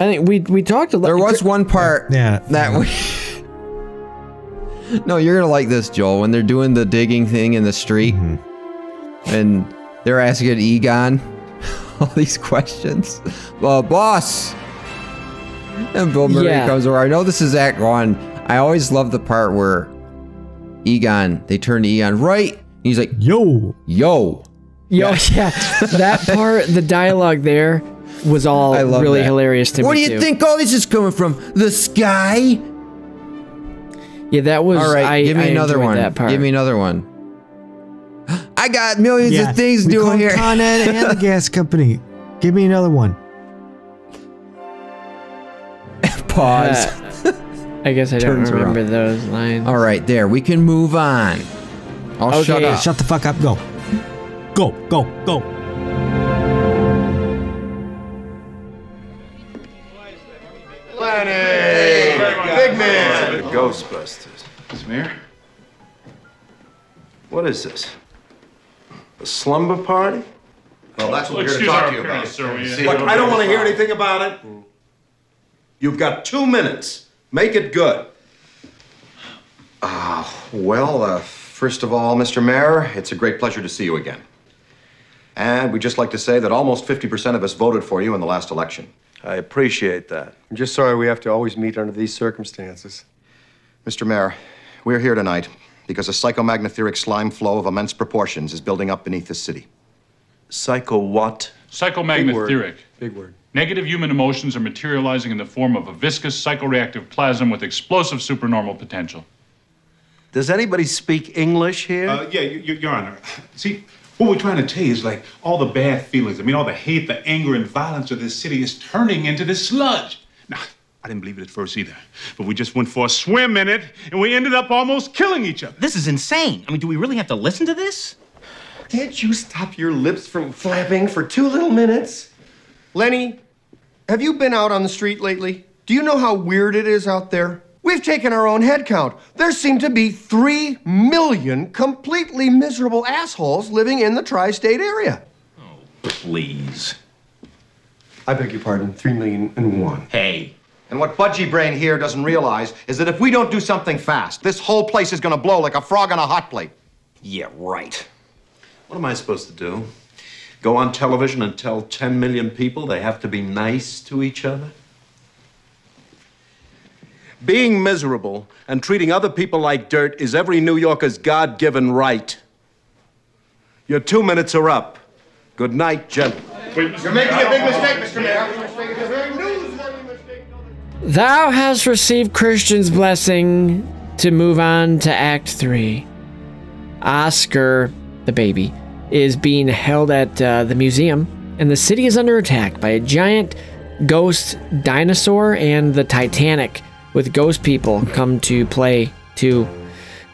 I think we we talked a lot. There was one part Yeah. that we. no, you're gonna like this, Joel. When they're doing the digging thing in the street, Mm-hmm. and they're asking Egon all these questions. Well, boss. And Bill Murray Yeah. comes over. I know this is Act One. I always love the part where Egon. They turn to Egon right. He's like, Yo. "Yo." Yo, yeah, that part, the dialogue there, was all I love really that. hilarious to me. Where do you too. think all this is coming from? The sky? Yeah, that was. All right, I, give me I another one. That part. Give me another one. I got millions Yeah, of things we doing here. Con Ed and the gas company. Give me another one. Pause. Uh, I guess I don't remember around. those lines. All right, there. We can move on. I'll shut up. Shut the fuck up. Go. Go. Go. Go. Big man. Ghostbusters. Smear? What is this? A slumber party? Well, that's what we're here to talk to you about. sir. We- See Look, I don't want to hear anything about it. You've got two minutes. Make it good. Well, uh, first of all, Mr. Mayor, it's a great pleasure to see you again. And we'd just like to say that almost 50% of us voted for you in the last election. I appreciate that. I'm just sorry we have to always meet under these circumstances. Mr. Mayor, we're here tonight because a psychomagnetheric slime flow of immense proportions is building up beneath this city. Psycho what? Psychomagnetheric. Big word. Negative human emotions are materializing in the form of a viscous psychoreactive plasm with explosive supernormal potential. Does anybody speak English here? Uh, yeah, y- y- Your Honor. See, what we're trying to tell you is like all the bad feelings, I mean, all the hate, the anger, and violence of this city is turning into this sludge. Now, I didn't believe it at first either, but we just went for a swim in it, and we ended up almost killing each other. This is insane. I mean, do we really have to listen to this? Can't you stop your lips from flapping for two little minutes? Lenny, have you been out on the street lately? Do you know how weird it is out there? We've taken our own head count. There seem to be three million completely miserable assholes living in the tri state area. Oh, please. I beg your pardon, three million and one. Hey. And what Budgie Brain here doesn't realize is that if we don't do something fast, this whole place is going to blow like a frog on a hot plate. Yeah, right. What am I supposed to do? Go on television and tell 10 million people they have to be nice to each other? Being miserable and treating other people like dirt is every New Yorker's God given right. Your two minutes are up. Good night, gentlemen. You're making a big mistake, Mr. Mayor. It's a very newsworthy mistake. Thou hast received Christian's blessing to move on to Act 3. Oscar, the baby, is being held at uh, the museum, and the city is under attack by a giant ghost dinosaur and the Titanic, with ghost people come to play too.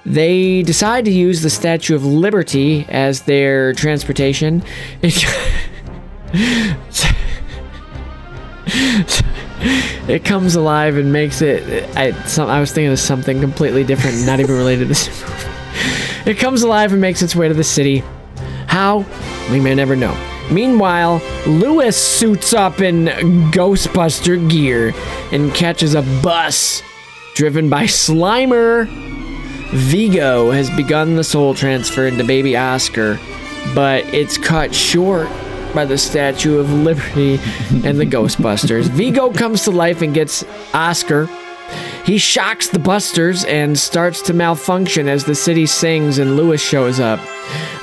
They decide to use the Statue of Liberty as their transportation. it comes alive and makes it. I, some, I was thinking of something completely different, not even related to this. It comes alive and makes its way to the city. How? We may never know. Meanwhile, Lewis suits up in Ghostbuster gear and catches a bus driven by Slimer. Vigo has begun the soul transfer into baby Oscar, but it's cut short by the Statue of Liberty and the Ghostbusters. Vigo comes to life and gets Oscar. He shocks the Busters and starts to malfunction as the city sings and Lewis shows up.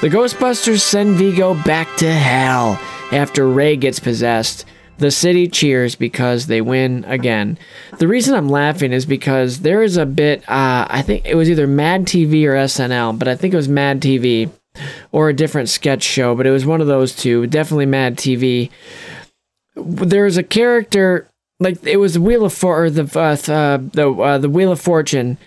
The Ghostbusters send Vigo back to hell after Ray gets possessed. The city cheers because they win again. The reason I'm laughing is because there is a bit, uh, I think it was either Mad TV or SNL, but I think it was Mad TV or a different sketch show, but it was one of those two. Definitely Mad TV. There was a character like it was the Wheel of For or the uh, uh, the uh, the Wheel of Fortune,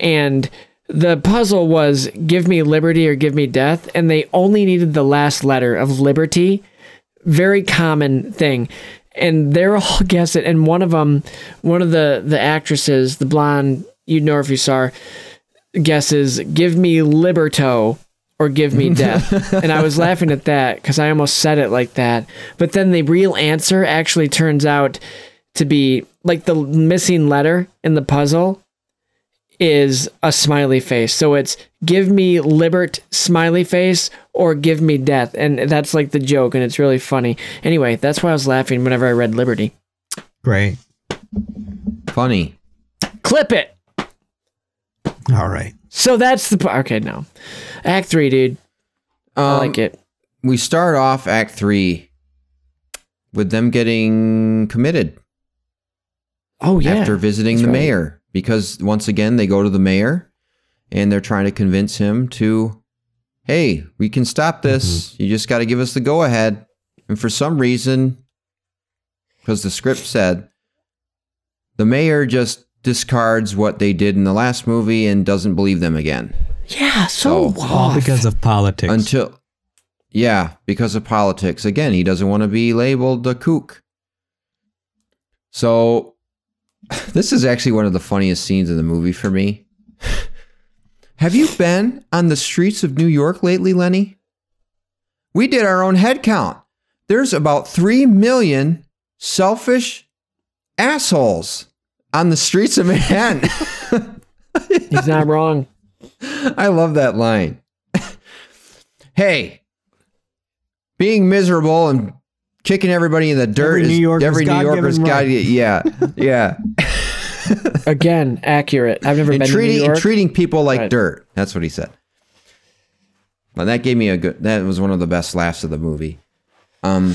and the puzzle was give me liberty or give me death, and they only needed the last letter of liberty. Very common thing, and they're all guess it. And one of them, one of the the actresses, the blonde, you'd know if you saw her, guesses give me liberto or give me death. and I was laughing at that because I almost said it like that. But then the real answer actually turns out to be like the missing letter in the puzzle is a smiley face. So it's give me libert smiley face or give me death. And that's like the joke and it's really funny. Anyway, that's why I was laughing whenever I read Liberty. Great. Funny. Clip it. All right. So that's the part. Okay, no. Act 3, dude. I Um, like it. We start off Act Three with them getting committed Oh yeah. after visiting That's the right. mayor because once again they go to the mayor and they're trying to convince him to hey we can stop this you just got to give us the go ahead and for some reason because the script said the mayor just discards what they did in the last movie and doesn't believe them again. Yeah. So, So- All because of politics. until yeah because of politics. Again he doesn't want to be labeled a kook. So this is actually one of the funniest scenes in the movie for me. Have you been on the streets of new york lately lenny? We did our own head count. There's about 3 million selfish assholes on the streets of manhattan He's not wrong. I love that line. hey, being miserable and kicking everybody in the dirt Every is New Yorker's every New God-given Yorker's right. got yeah, yeah. Again, accurate. I've never and been to treating New and York. treating people like Right. dirt. That's what he said. Well, that gave me a good. That was one of the best laughs of the movie. Um,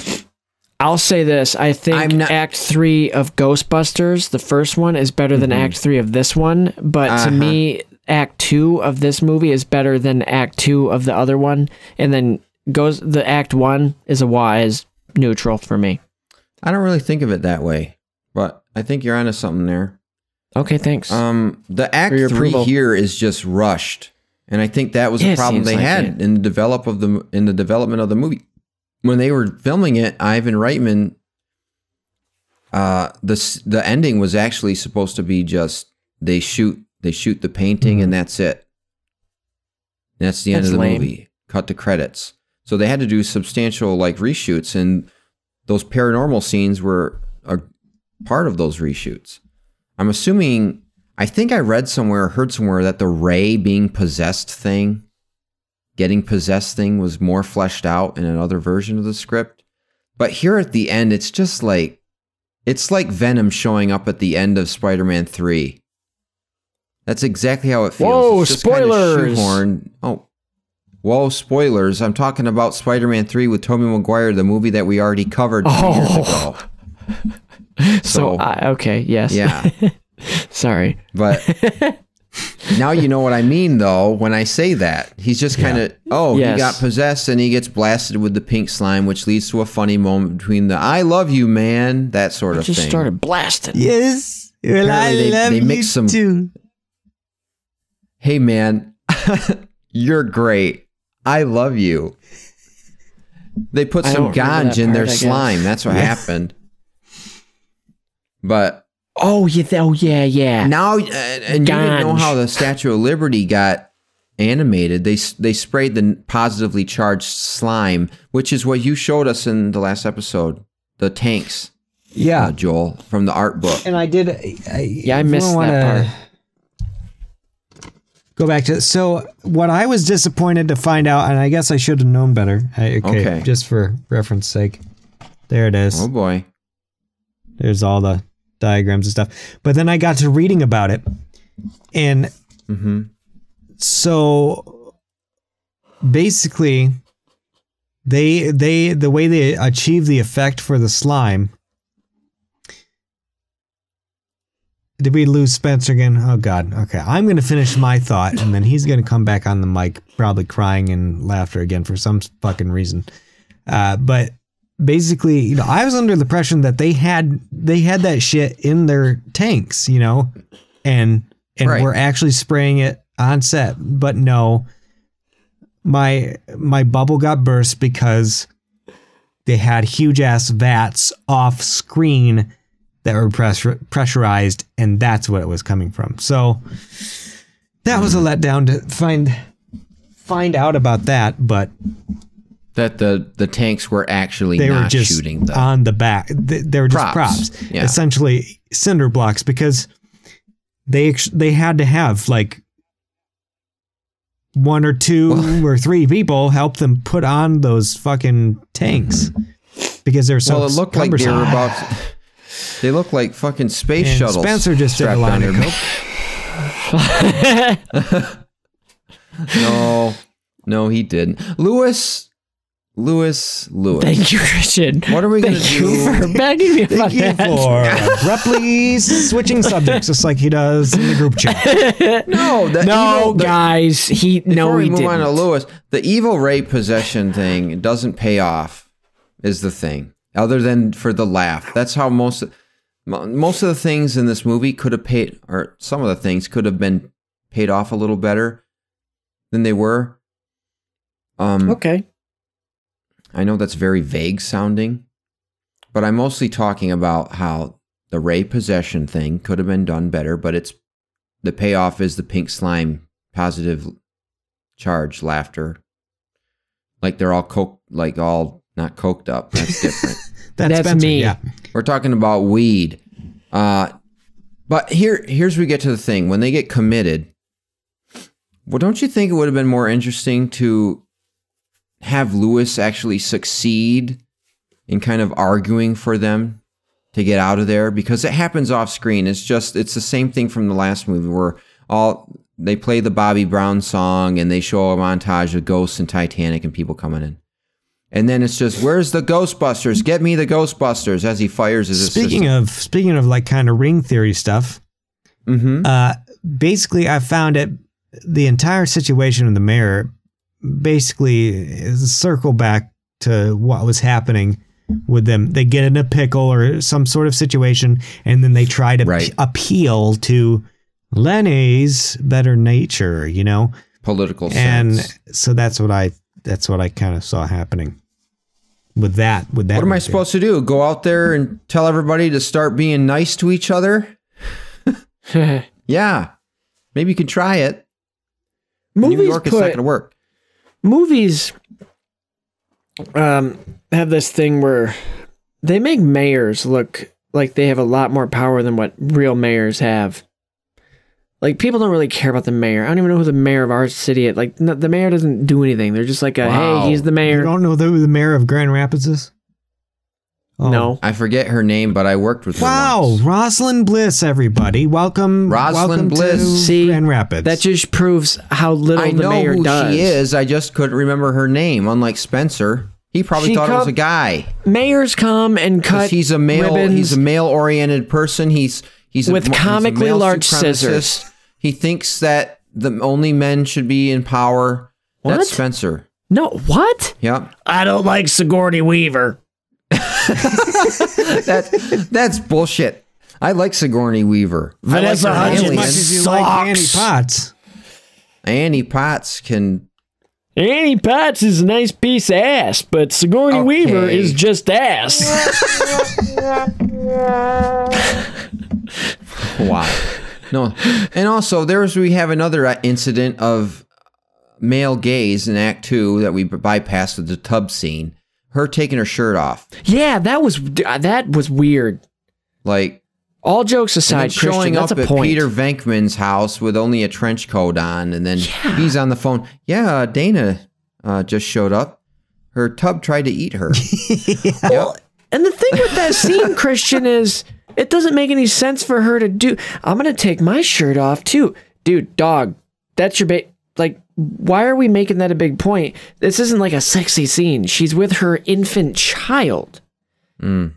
I'll say this. I think not- Act Three of Ghostbusters, the first one, is better than Act Three of this one. But Uh-huh. to me, Act Two of this movie is better than Act Two of the other one. And then goes the Act One is a wise neutral for me. I don't really think of it that way, but I think you're onto something there. Okay, thanks. Um, the act three approval. here is just rushed, and I think that was Yeah, it problem they like had it. in the develop of the in the development of the movie when they were filming it. Ivan Reitman, uh, the the ending was actually supposed to be just they shoot they shoot the painting and that's it. That's the end That's of the lame. movie. Cut to credits. So they had to do substantial like reshoots, and those paranormal scenes were a part of those reshoots. I'm assuming. I think I read somewhere, heard somewhere that the Ray being possessed thing, getting possessed thing, was more fleshed out in another version of the script. But here at the end, it's just like, it's like Venom showing up at the end of Spider-Man Three. That's exactly how it feels. Whoa, It's just kinda spoilers! shoehorned. Oh, whoa, spoilers! I'm talking about Spider-Man Three with Tobey Maguire, the movie that we already covered Oh. ago. So, I okay, yes. Yeah. Sorry. But now you know what I mean, though, when I say that. He's just kind of, oh, Yes. he got possessed and he gets blasted with the pink slime, which leads to a funny moment between the I love you, man, that sort of Just thing. started blasting. yes. Well, I Apparently they- love they you mix some- too. Hey, man, you're great. I love you. They put I some don't ganj in their part, I slime. That's what Yeah. happened. But Oh yeah. Oh yeah. Yeah. Now, uh, and you didn't know how the Statue of Liberty got animated. They they sprayed the positively charged slime, which is what you showed us in the last episode. The tanks, Yeah. uh, Joel, from the art book. And I did. I, Yeah, I missed that part. Go back to so what I was disappointed to find out, and I guess I should have known better. I, okay, Okay. just for reference sake, there it is. Oh boy, There's all the diagrams and stuff. But then I got to reading about it, and hmm so basically, they they the way they achieve the effect for the slime. Did we lose Spencer again? Oh God. Okay, I'm going to finish my thought, and then he's going to come back on the mic, probably crying and laughter again for some fucking reason. Uh, but basically, you know, I was under the impression that they had they had that shit in their tanks, you know, and and Right. were actually spraying it on set. But no, my my bubble got burst because they had huge ass vats off screen that were pressur- pressurized, and that's what it was coming from. So that was a letdown to find find out about that, but that the the tanks were actually they not were just shooting the on the back. They, they were just Props. props, Yeah. essentially cinder blocks, because they they had to have like one or two or three people help them put on those fucking tanks mm-hmm. because they're so well, it looked like they were cumbersome. about. They look like fucking space And shuttles. Spencer just did a line of their no, no, he didn't. Lewis, Lewis, Lewis. Thank you, Christian. What are we going to do? Thank you for begging me about Thank you that. for abruptly switching subjects, just like he does in the group chat. no, the no, evil- the- guys. He Before no, we he move didn't. on to Lewis, the evil ray possession thing doesn't pay off. Is the thing other than for the laugh? That's how most most of the things in this movie could have paid, or some of the things could have been paid off a little better than they were. Um, okay. I know that's very vague sounding, but I'm mostly talking about how the ray possession thing could have been done better, but it's the payoff is the pink slime positive charge laughter. Like they're all coke like all not coked up. That's different. That's, That's Spencer, me. Yeah. We're talking about weed. Uh but here here's where we get to the thing. When they get committed, well, don't you think it would have been more interesting to have Lewis actually succeed in kind of arguing for them to get out of there? Because it happens off screen. It's just it's the same thing from the last movie where all they play the Bobby Brown song and they show a montage of ghosts and Titanic and people coming in. And then it's just, where's the Ghostbusters? Get me the Ghostbusters as he fires his Speaking assistant. of speaking of like kind of ring theory stuff, Mhm. uh, basically I found it the entire situation in the mayor basically uh, circle back to what was happening with them. They get in a pickle or some sort of situation, and then they try to Right. p- appeal to Lenny's better nature, you know. political And sense. so that's what I that's what I kind of saw happening with that. With that, What am I right there. supposed to do? Go out there and tell everybody to start being nice to each other? yeah. Maybe you can try it. New Movies York, it's not going to work. Movies um have this thing where they make mayors look like they have a lot more power than what real mayors have. Like people don't really care about the mayor. I don't even know who the mayor of our city is. Like no, the mayor doesn't do anything. They're just like, a, Wow. hey, he's the mayor. You don't know who the mayor of Grand Rapids is? Oh. No. I forget her name, but I worked with her. Wow, once. Rosalynn Bliss, everybody. Welcome, Rosalynn welcome Bliss. to See, Grand Rapids. That just proves how little I the know mayor who does. she is. I just couldn't remember her name. Unlike Spencer, he probably She thought it was a guy. Mayors come and cut. he's a male. ribbons. He's a male-oriented person. He's he's With a, he's a comically male large supremacist. scissors. He thinks that the only men should be in power. What? That's Spencer. no what? Yep. I don't like Sigourney Weaver. that that's bullshit. I like Sigourney Weaver. Vanessa I like her Hudgens as much as you like Annie sucks. Potts. Annie Potts can. Annie Potts is a nice piece of ass, but Sigourney Weaver is just ass. Wow. No. And also, there's we have another uh, incident of male gaze in Act Two that we bypassed the tub scene. Her taking her shirt off, yeah, that was that was weird. like All jokes aside, Christian, showing that's up a at point. Peter Venkman's house with only a trench coat on, and then he's on the phone. Yeah, uh, Dana uh, just showed up. Her tub tried to eat her. Well, and the thing with that scene, Christian, is it doesn't make any sense for her to do. I'm gonna take my shirt off too, dude. Dog, that's your bait. Like, why are we making that a big point? This isn't like a sexy scene. She's with her infant child. Mm.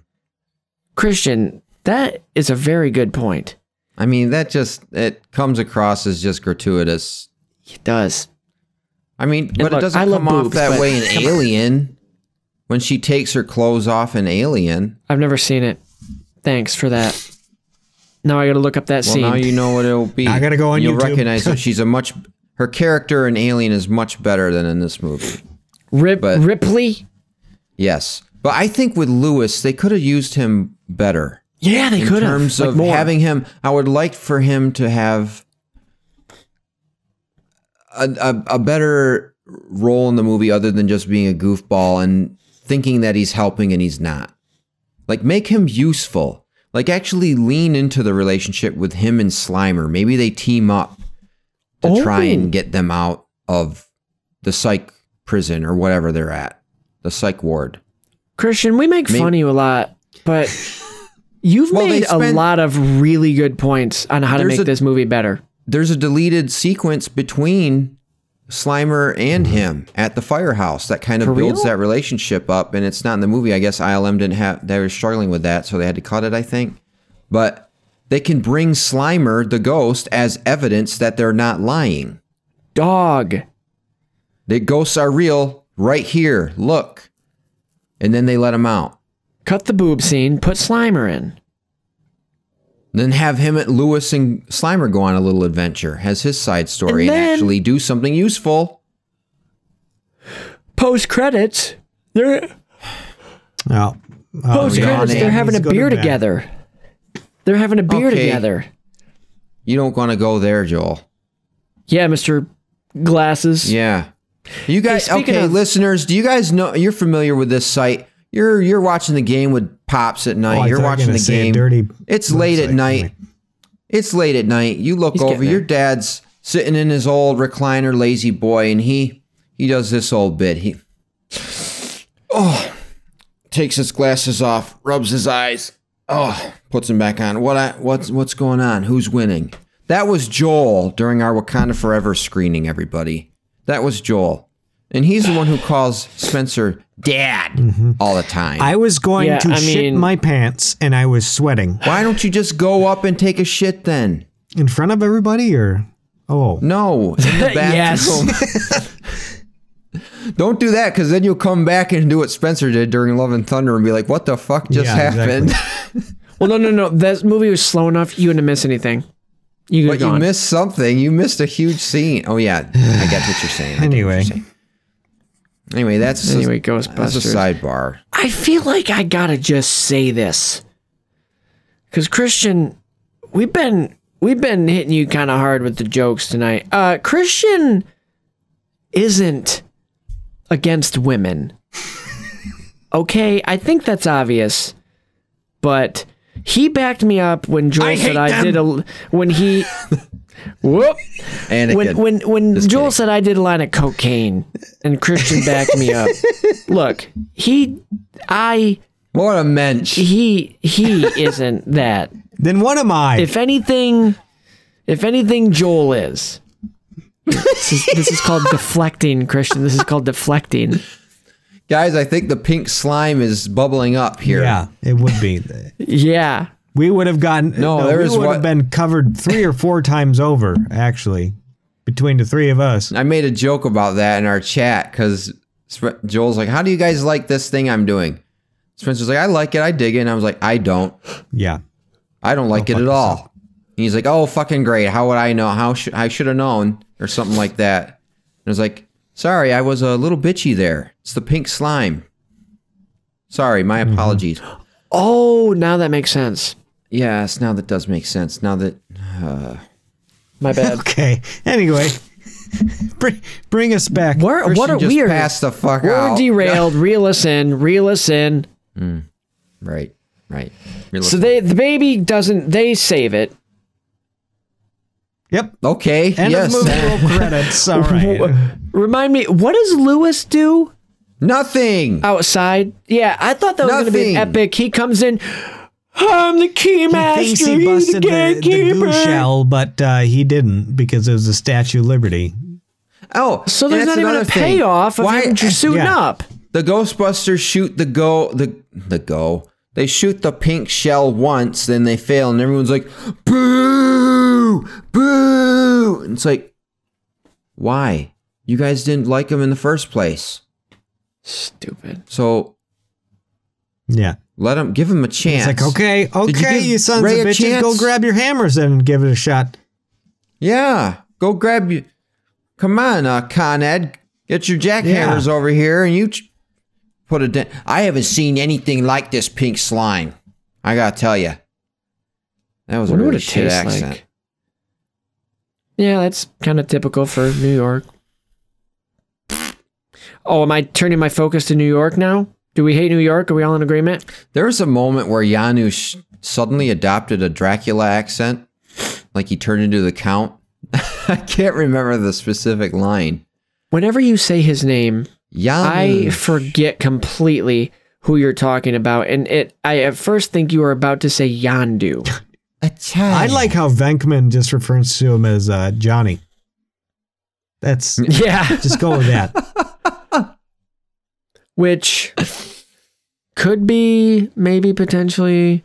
Christian, that is a very good point. I mean, that just it comes across as just gratuitous. It does. I mean, but look, it doesn't I love come off boobs, that way in Alien. When she takes her clothes off in Alien. I've never seen it. Thanks for that. Now I got to look up that Well, scene. now you know what it'll be. I gotta go on You'll YouTube. recognize that she's a much. Her character in Alien is much better than in this movie. Rip, but- Ripley. Yes, but I think with Lewis, they could have used him better. Yeah, they could have. In terms Like of more. having him. I would like for him to have a, a, a better role in the movie other than just being a goofball and thinking that he's helping and he's not. Like make him useful. Like actually lean into the relationship with him and Slimer. Maybe they team up to try Oh. and get them out of the psych prison or whatever they're at. The psych ward. Christian, we make Maybe- fun of you a lot, but you've Well, made a lot of really good points on how to make a- this movie better. there's a deleted sequence between Slimer and him at the firehouse. That kind of For builds real? that relationship up, and it's not in the movie. I guess ILM didn't have. They were struggling with that, so they had to cut it. I think, but they can bring Slimer, the ghost, as evidence that they're not lying. Dog. The ghosts are real right here. Look, and then they let him out. Cut the boob scene. Put Slimer in. Then have him at Lewis and Slimer go on a little adventure, has his side story, And and, then- actually do something useful. Post credits. They're Oh, post credits. They're having a Let's to beer bed. together. They're having a beer Okay. together. You don't want to go there, Joel. Yeah, Mister Glasses. Yeah. You guys, Hey, okay, of- listeners, do you guys know you're familiar with this site? You're you're watching the game with pops at night. Oh, you're thought you were watching the game. dirty it's late at night. It's late at night. You look He's over. Your dad's sitting in his old recliner, lazy boy, and he he does this old bit. He oh takes his glasses off, rubs his eyes, oh puts him back on. What I what's what's going on? Who's winning? That was Joel during our Wakanda Forever screening. Everybody, that was Joel, and he's the one who calls Spencer Dad mm-hmm. all the time. I was going Yeah, to I shit mean- my pants and I was sweating Why don't you just go up and take a shit then? in front of everybody, or oh, No, in the Yes. bathroom. Don't do that because then you'll come back and do what Spencer did during Love and Thunder and be like, "What the fuck just Yeah, happened?" Well, no, no, no. That movie was slow enough. You wouldn't miss anything. You could but you missed something. You missed a huge scene. Oh yeah, I get what you're saying. I get what Anyway. you're saying. anyway, that's Anyway, a, that's a sidebar. I feel like I gotta just say this because Christian, we've been we've been hitting you kind of hard with the jokes tonight. Uh, Christian isn't against women. Okay, I think that's obvious, but he backed me up when Joel I said I them. did a when he whoop And when when when Joel said I did a line of cocaine and Christian backed me up. Look, he I what a mensch. He he isn't that. Then what am I? If anything, if anything, Joel is. This is, this is called deflecting, Christian. This is called deflecting. Guys, I think the pink slime is bubbling up here. yeah, it would be. Yeah. We would have gotten No, there we is would what- have been covered three or four times over, actually, between the three of us. I made a joke about that in our chat because Joel's like, "How do you guys like this thing I'm doing?" Spencer's like, "I like it. I dig it." And I was like, "I don't. Yeah. I don't like it at all." And he's like, "Oh, fucking great. How would I know? How should I should have known or something like that?" And I was like, "Sorry, I was a little bitchy there. It's the pink slime. Sorry, my Mm-hmm. apologies." Oh, now that makes sense. Yes, now that does make sense. Now that uh, My bad. Okay. Anyway, bring, bring us back. Where, what Christian are we are passed the fuck we're out. derailed. Reel us in. Reel us in. right, right. So they the baby doesn't. They save it. Yep. Okay. End yes. of movie roll credits. All right. Remind me, what does Louis do Nothing. outside? Yeah, I thought that was going to be an epic. He comes in. I'm the key He master. thinks he busted the the, the goo shell, but uh, he didn't because it was the Statue of Liberty. Oh, So there's not even a thing. payoff of Why- him just suiting yeah. up. The Ghostbusters shoot the go the the go. They shoot the pink shell once, then they fail, and everyone's like, "Boo! Boo!" And it's like, why? You guys didn't like him in the first place, Stupid. so Yeah. let him give him a chance. It's like, okay, Did you okay, you, sons Ray of bitches, go grab your hammers and give it a shot. Yeah, go grab you. Come on, uh, Con Ed, get your jackhammers over here, and you ch- put a dent. I haven't seen anything like this pink slime. I gotta tell you, that was a Wonder what really it shit tastes accent. like. Yeah, that's kind of typical for New York. Oh, am I turning my focus to New York now? Do we hate New York? Are we all in agreement? There was a moment where Janosz suddenly adopted a Dracula accent, like he turned into the Count. I can't remember the specific line. Whenever you say his name, I forget completely who you're talking about, and it. I at first think you were about to say Yondu. I like how Venkman just refers to him as uh, Johnny. That's Yeah. Just go with that. Which could be maybe potentially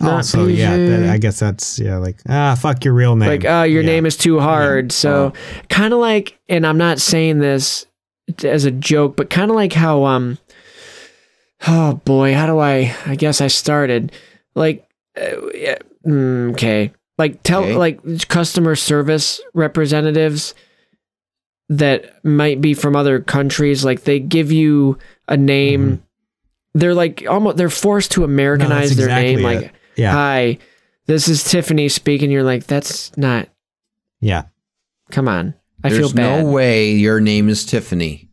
not also, yeah, that, I guess that's yeah, like ah, fuck your real name. like oh your Yeah. name is too hard so Oh. kind of like and i'm not saying this as a joke but kind of like how um oh boy how do i i guess i started like uh, yeah, okay like tell Okay. like customer service representatives that might be from other countries like they give you a name mm-hmm. they're like almost they're forced to americanize their exactly name it. like Yeah. hi this is tiffany speaking you're like that's not Yeah. come on i There's feel bad There's no way your name is Tiffany.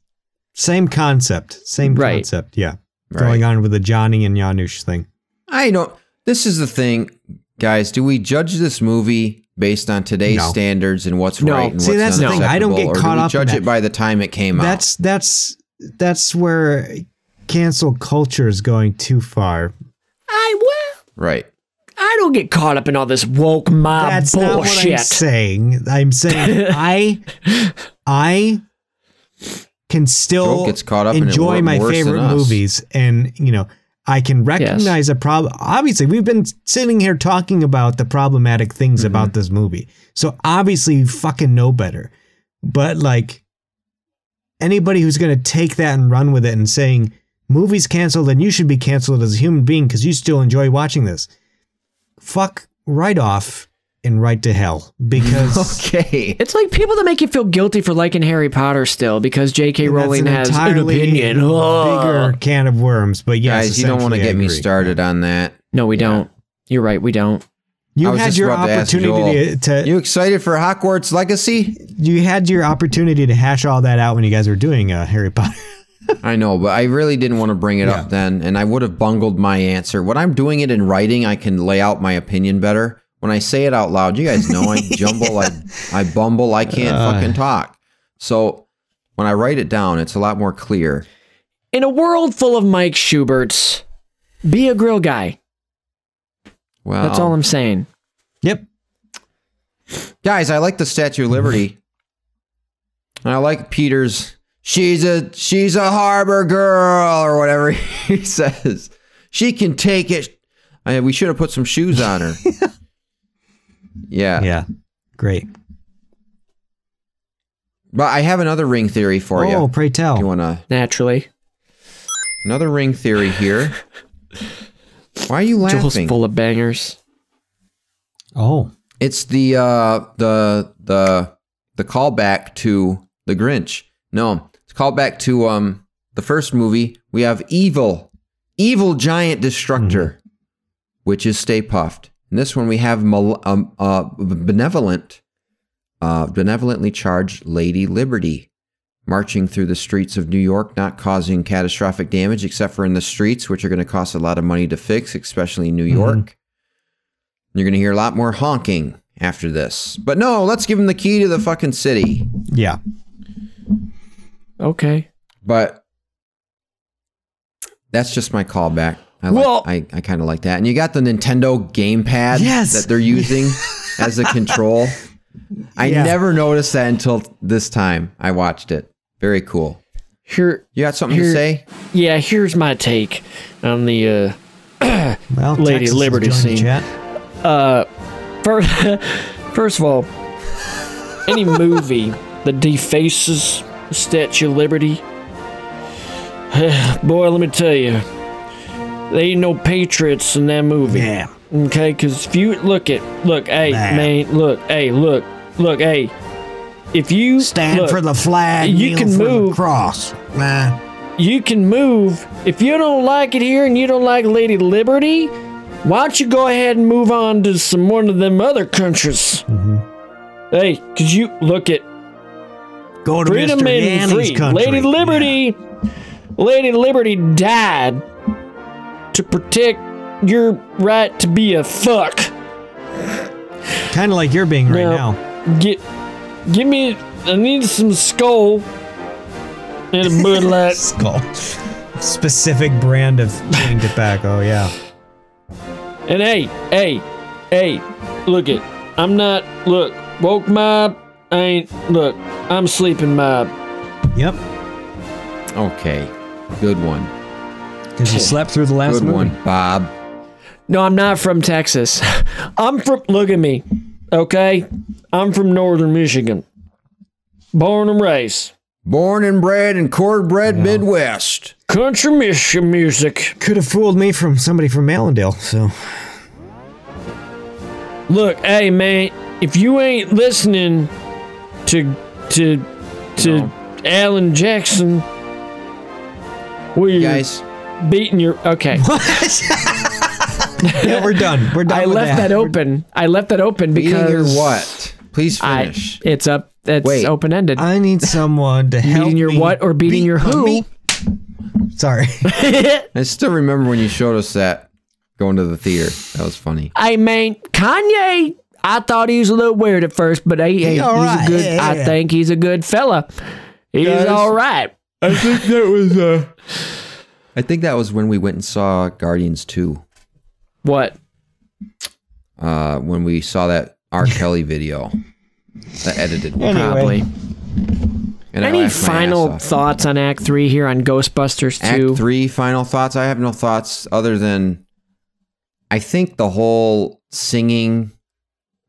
Same concept. Same Right. concept. Yeah. Right. Going on with the Johnny and Janosz thing. I don't. This is the thing, guys. Do we judge this movie based on today's No. standards and what's No. right and See, what's that's the thing. I don't get or caught do we up in judge that. it by the time it came out? That's that's that's where cancel culture is going too far. i will right. i don't get caught up in all this woke mob That's not what I'm bullshit saying. I'm saying I I can still gets caught up enjoy wor- my favorite movies and you know I can recognize a problem. Obviously, we've been sitting here talking about the problematic things Mm-hmm. about this movie. So obviously, you fucking know better. But like anybody who's going to take that and run with it and saying movies canceled and you should be canceled as a human being because you still enjoy watching this, fuck right off and right to hell because Okay. it's like people that make you feel guilty for liking harry potter still because j.k rowling that's has an entirely opinion bigger can of worms. But yes, Guys, you don't want to get me started on that. no we don't you're right we don't You I had your about to opportunity Joel, to, You excited for Hogwarts Legacy? You had your opportunity to hash all that out when you guys were doing uh, Harry Potter. I know, but I really didn't want to bring it up then, and I would have bungled my answer. When I'm doing it in writing, I can lay out my opinion better. When I say it out loud, you guys know I jumble, I, I bumble, I can't Uh. fucking talk. So when I write it down, it's a lot more clear. in a world full of mike schuberts be a grill guy Well, that's all i'm saying Yep. guys. I like the Statue of Liberty. And I like Peter's. She's a she's a harbor girl or whatever he says. She can take it. I, we should have put some shoes on her. yeah. Yeah. Great. But I have another ring theory for you. Oh, pray tell. You want to naturally another ring theory here? Why are you joel's laughing? full of bangers Oh. It's the uh the the the callback to the Grinch. No, it's callback to um the first movie. We have evil, evil giant destructor, which is Stay Puft. In this one, we have mal- um, uh, benevolent, uh, benevolently charged Lady Liberty marching through the streets of New York, not causing catastrophic damage except for in the streets, which are going to cost a lot of money to fix, especially in New York. You're going to hear a lot more honking after this. But no, let's give him the key to the fucking city. Yeah. okay But that's just my callback. I Well- like, I, I kind of like that. And you got the Nintendo gamepad Yes. that they're using as a control. I Yeah. never noticed that until this time I watched it. Very cool. here You got something to say? yeah here's my take on the uh Well, Lady Texas Liberty joined the scene. Chat. Uh, first, first of all, any movie that defaces the Statue of Liberty, boy, let me tell you, there ain't no patriots in that movie. Yeah. Okay, because if you look at, look, hey, Nah. man, look, hey, look, look, hey, if you Stand look, for the flag. you can move. cross. Nah. you can move. If you don't like it here and you don't like Lady Liberty, why don't you go ahead and move on to some one of them other countries? Mm-hmm. Hey, cause you look at Go to freedom Mr. and Yanni's free. country. Lady Liberty, Lady Liberty died to protect your right to be a fuck. Kind of like you're being right Now- now. Get, give me. I need some skull and a Bud Light. Skull. Specific brand of chewing tobacco. Yeah. And hey, hey, hey, look it. I'm not look woke mob. I ain't. Look, I'm sleeping mob. Yep. Okay. Good one. Because you slept through the last Good movie. one, Bob. No, I'm not from Texas. I'm from. Look at me. Okay, I'm from Northern Michigan. Born and raised. Born and bred in cornbread Midwest. Country Michigan music. Could have fooled me from somebody from Allendale. So Look, hey man, if you ain't listening to to to Alan Jackson, well, you guys beating your okay. yeah, we're done. We're done. I with left that, open. I left that open Beating because your what? Please I, finish. it's up. It's open ended. I need someone to help beating your me what or beating beat your who? me. Sorry. I still remember when you showed us that going to the theater. That was funny. I mean, Kanye. I thought he was a little weird at first, but he, he- he's all right. a good. Yeah, I yeah. think he's a good fella. He's Guys, all right. I think that was uh I think that was when we went and saw Guardians 2. What? Uh when we saw that R. Kelly video. The edited one. Probably. And Any laughed my ass final thoughts on Act Three here on Ghostbusters Two? Act three, final thoughts. I have no thoughts other than I think the whole singing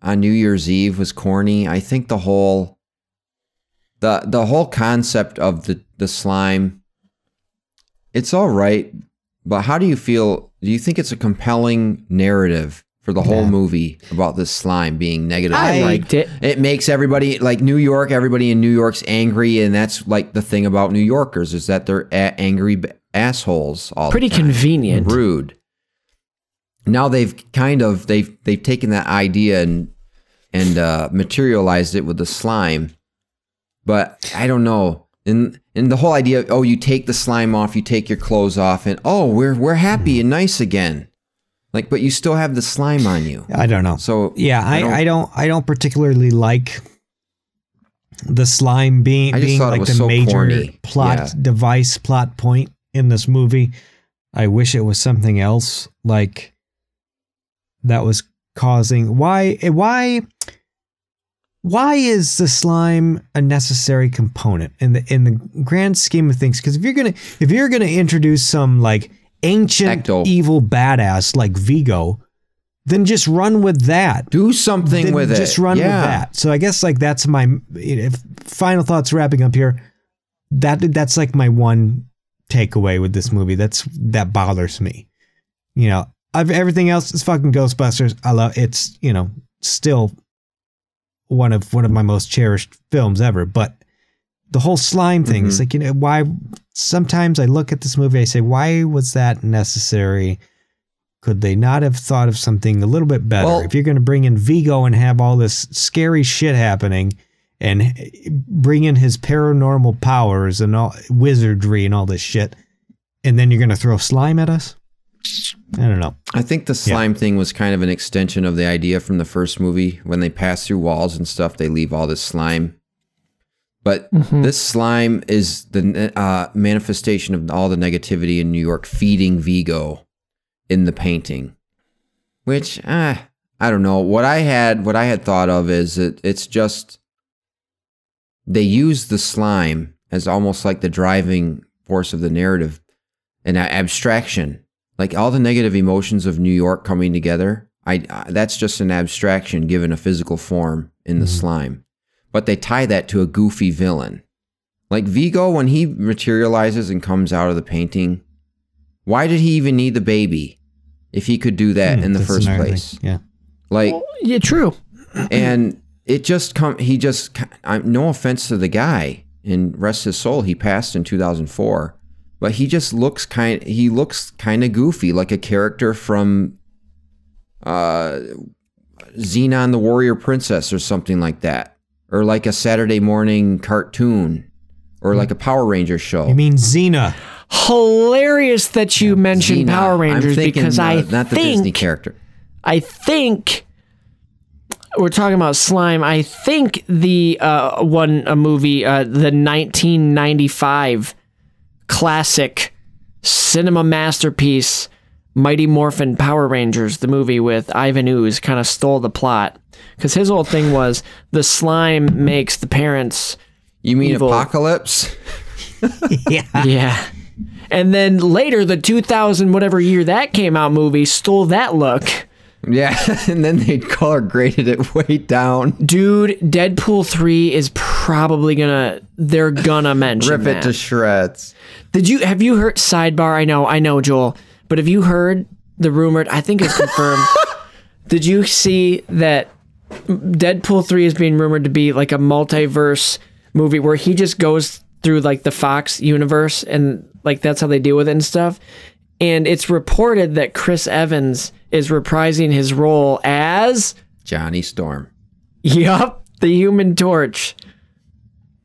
on New Year's Eve was corny. I think the whole the the whole concept of the the slime it's all right, but how do you feel? Do you think it's a compelling narrative for the whole movie about this slime being negative? I Like, liked it. It makes everybody like New York. Everybody in New York's angry, and that's like the thing about New Yorkers is that they're a- angry b- assholes. All the Pretty convenient. rude. Now they've kind of they've they've taken that idea and and uh, materialized it with the slime, but I don't know. And and the whole idea, of oh, you take the slime off, you take your clothes off, and oh, we're we're happy and nice again. Like, but you still have the slime on you. I don't know. So Yeah, I, I don't I don't particularly like the slime being being like the so major corny. plot Yeah. device plot point in this movie. I wish it was something else like that was causing why why why is the slime a necessary component in the in the grand scheme of things? Because if you're gonna if you're gonna introduce some like ancient evil badass like vigo then just run with that. Do something Then with it. just run Yeah. with that. So i guess like that's my if final thoughts wrapping up here that that's like my one takeaway with this movie. That's that bothers me. You know I've, everything else is fucking ghostbusters. I love it's you know still one of one of my most cherished films ever but the whole slime thing is Mhm. like you know why sometimes i look at this movie i say why was that necessary? Could they not have thought of something a little bit better? Well- if you're going to bring in vigo and have all this scary shit happening and bring in his paranormal powers and all wizardry and all this shit and then you're going to throw slime at us i don't know I think the slime thing was kind of an extension of the idea from the first movie. When they pass through walls and stuff, they leave all this slime. But Mhm. this slime is the uh, manifestation of all the negativity in New York feeding Vigo in the painting. Which, ah, I don't know. What I had, what I had thought of is that it's just they use the slime as almost like the driving force of the narrative, an a- abstraction like all the negative emotions of New York coming together. I, I that's just an abstraction given a physical form in the slime, but they tie that to a goofy villain, like Vigo when he materializes and comes out of the painting. Why did he even need the baby if he could do that Hmm, in the first another thing. place? yeah Like Yeah, true. and it just come he just I'm no offense to the guy and rest his soul he passed in 2004 but he just looks kind he looks kind of goofy like a character from uh Xenon the Warrior Princess or something like that. Or like a Saturday morning cartoon. Or like a Power Ranger show. You mean xena. Hilarious that you mentioned Xena. Power I'm Rangers because uh, I not the think Disney character. I think we're talking about slime. I think the uh, one a movie, uh, the 1995 classic cinema masterpiece Mighty Morphin Power Rangers, the movie with Ivan Ooze, kind of stole the plot because his whole thing was the slime makes the parents. You mean evil. Apocalypse? yeah. Yeah. And then later, the 2000 whatever year that came out movie stole that look. Yeah, and then they color graded it way down. Dude, Deadpool 3 is probably gonna they're gonna mention Rip it that. to shreds. Did you have you heard sidebar? I know, I know, Joel, but have you heard the rumored? I think it's confirmed. Did you see that Deadpool 3 is being rumored to be like a multiverse movie where he just goes through like the Fox universe and like that's how they deal with it and stuff? And it's reported that Chris Evans is reprising his role as Johnny Storm. Yup, the Human Torch.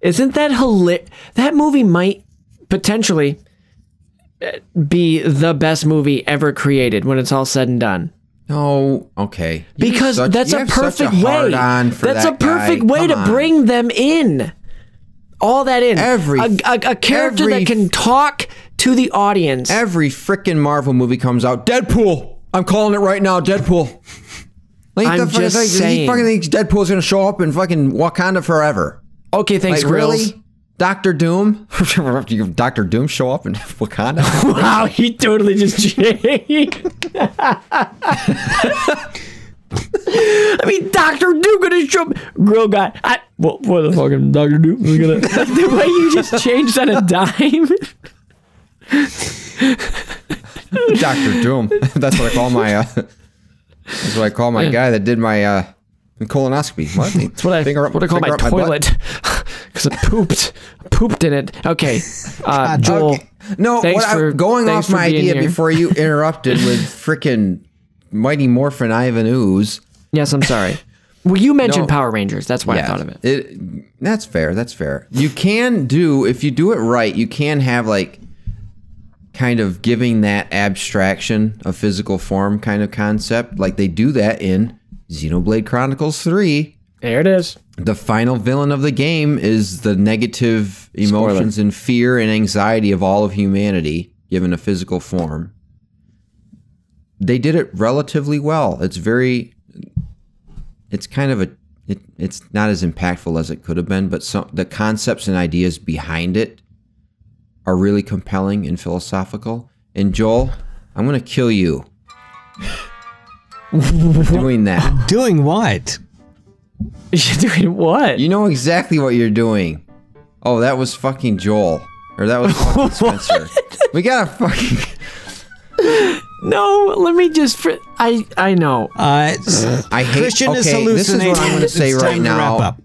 Isn't that hilarious? That movie might potentially uh, be the best movie ever created when it's all said and done. No, okay. You Because such- that's a perfect way. That's that a perfect way to on. bring them in. All that in. Every- a, a, a character every- that can talk to the audience. Every freaking Marvel movie comes out. Deadpool. I'm calling it right now. Deadpool. Like I'm just like, saying. He fucking thinks Deadpool's gonna show up in fucking Wakanda forever. Okay, thanks, like, Grills. really? Doctor Doom? Doctor Doom show up in Wakanda? wow, he totally just changed. I mean, Doctor Doom gonna show up. Grill guy. I, what, what the fuck? am Doctor Doom is gonna. the way you just changed on a dime. Doctor Doom. That's what I call my. Uh, that's what I call my guy that did my uh, colonoscopy. What? That's what I, Finger up- what I call my toilet. Because I pooped, pooped in it. Okay, uh, Joel. Okay. No, thanks what for I'm going off my idea here. before you interrupted with frickin' Mighty Morphin Ivan Ooze. Yes, I'm sorry. Well, you mentioned No. Power Rangers. That's why I thought of it. it. That's fair. That's fair. You can do if you do it right. You can have like kind of giving that abstraction a physical form kind of concept. Like they do that in Xenoblade Chronicles Three. There it is. The final villain of the game is the negative emotions and fear and anxiety of all of humanity given a physical form. They did it relatively well. It's very it's kind of a it, it's not as impactful as it could have been, but some the concepts and ideas behind it are really compelling and philosophical. And Joel, I'm going to kill you. doing that. Doing what? You're doing what? You know exactly what you're doing. Oh, that was fucking Joel. Or that was fucking Spencer. We got to fucking. No, let me just. Fr- I I know. Uh, I hate. Christian is okay, this is what I'm going to say right time to wrap now. up.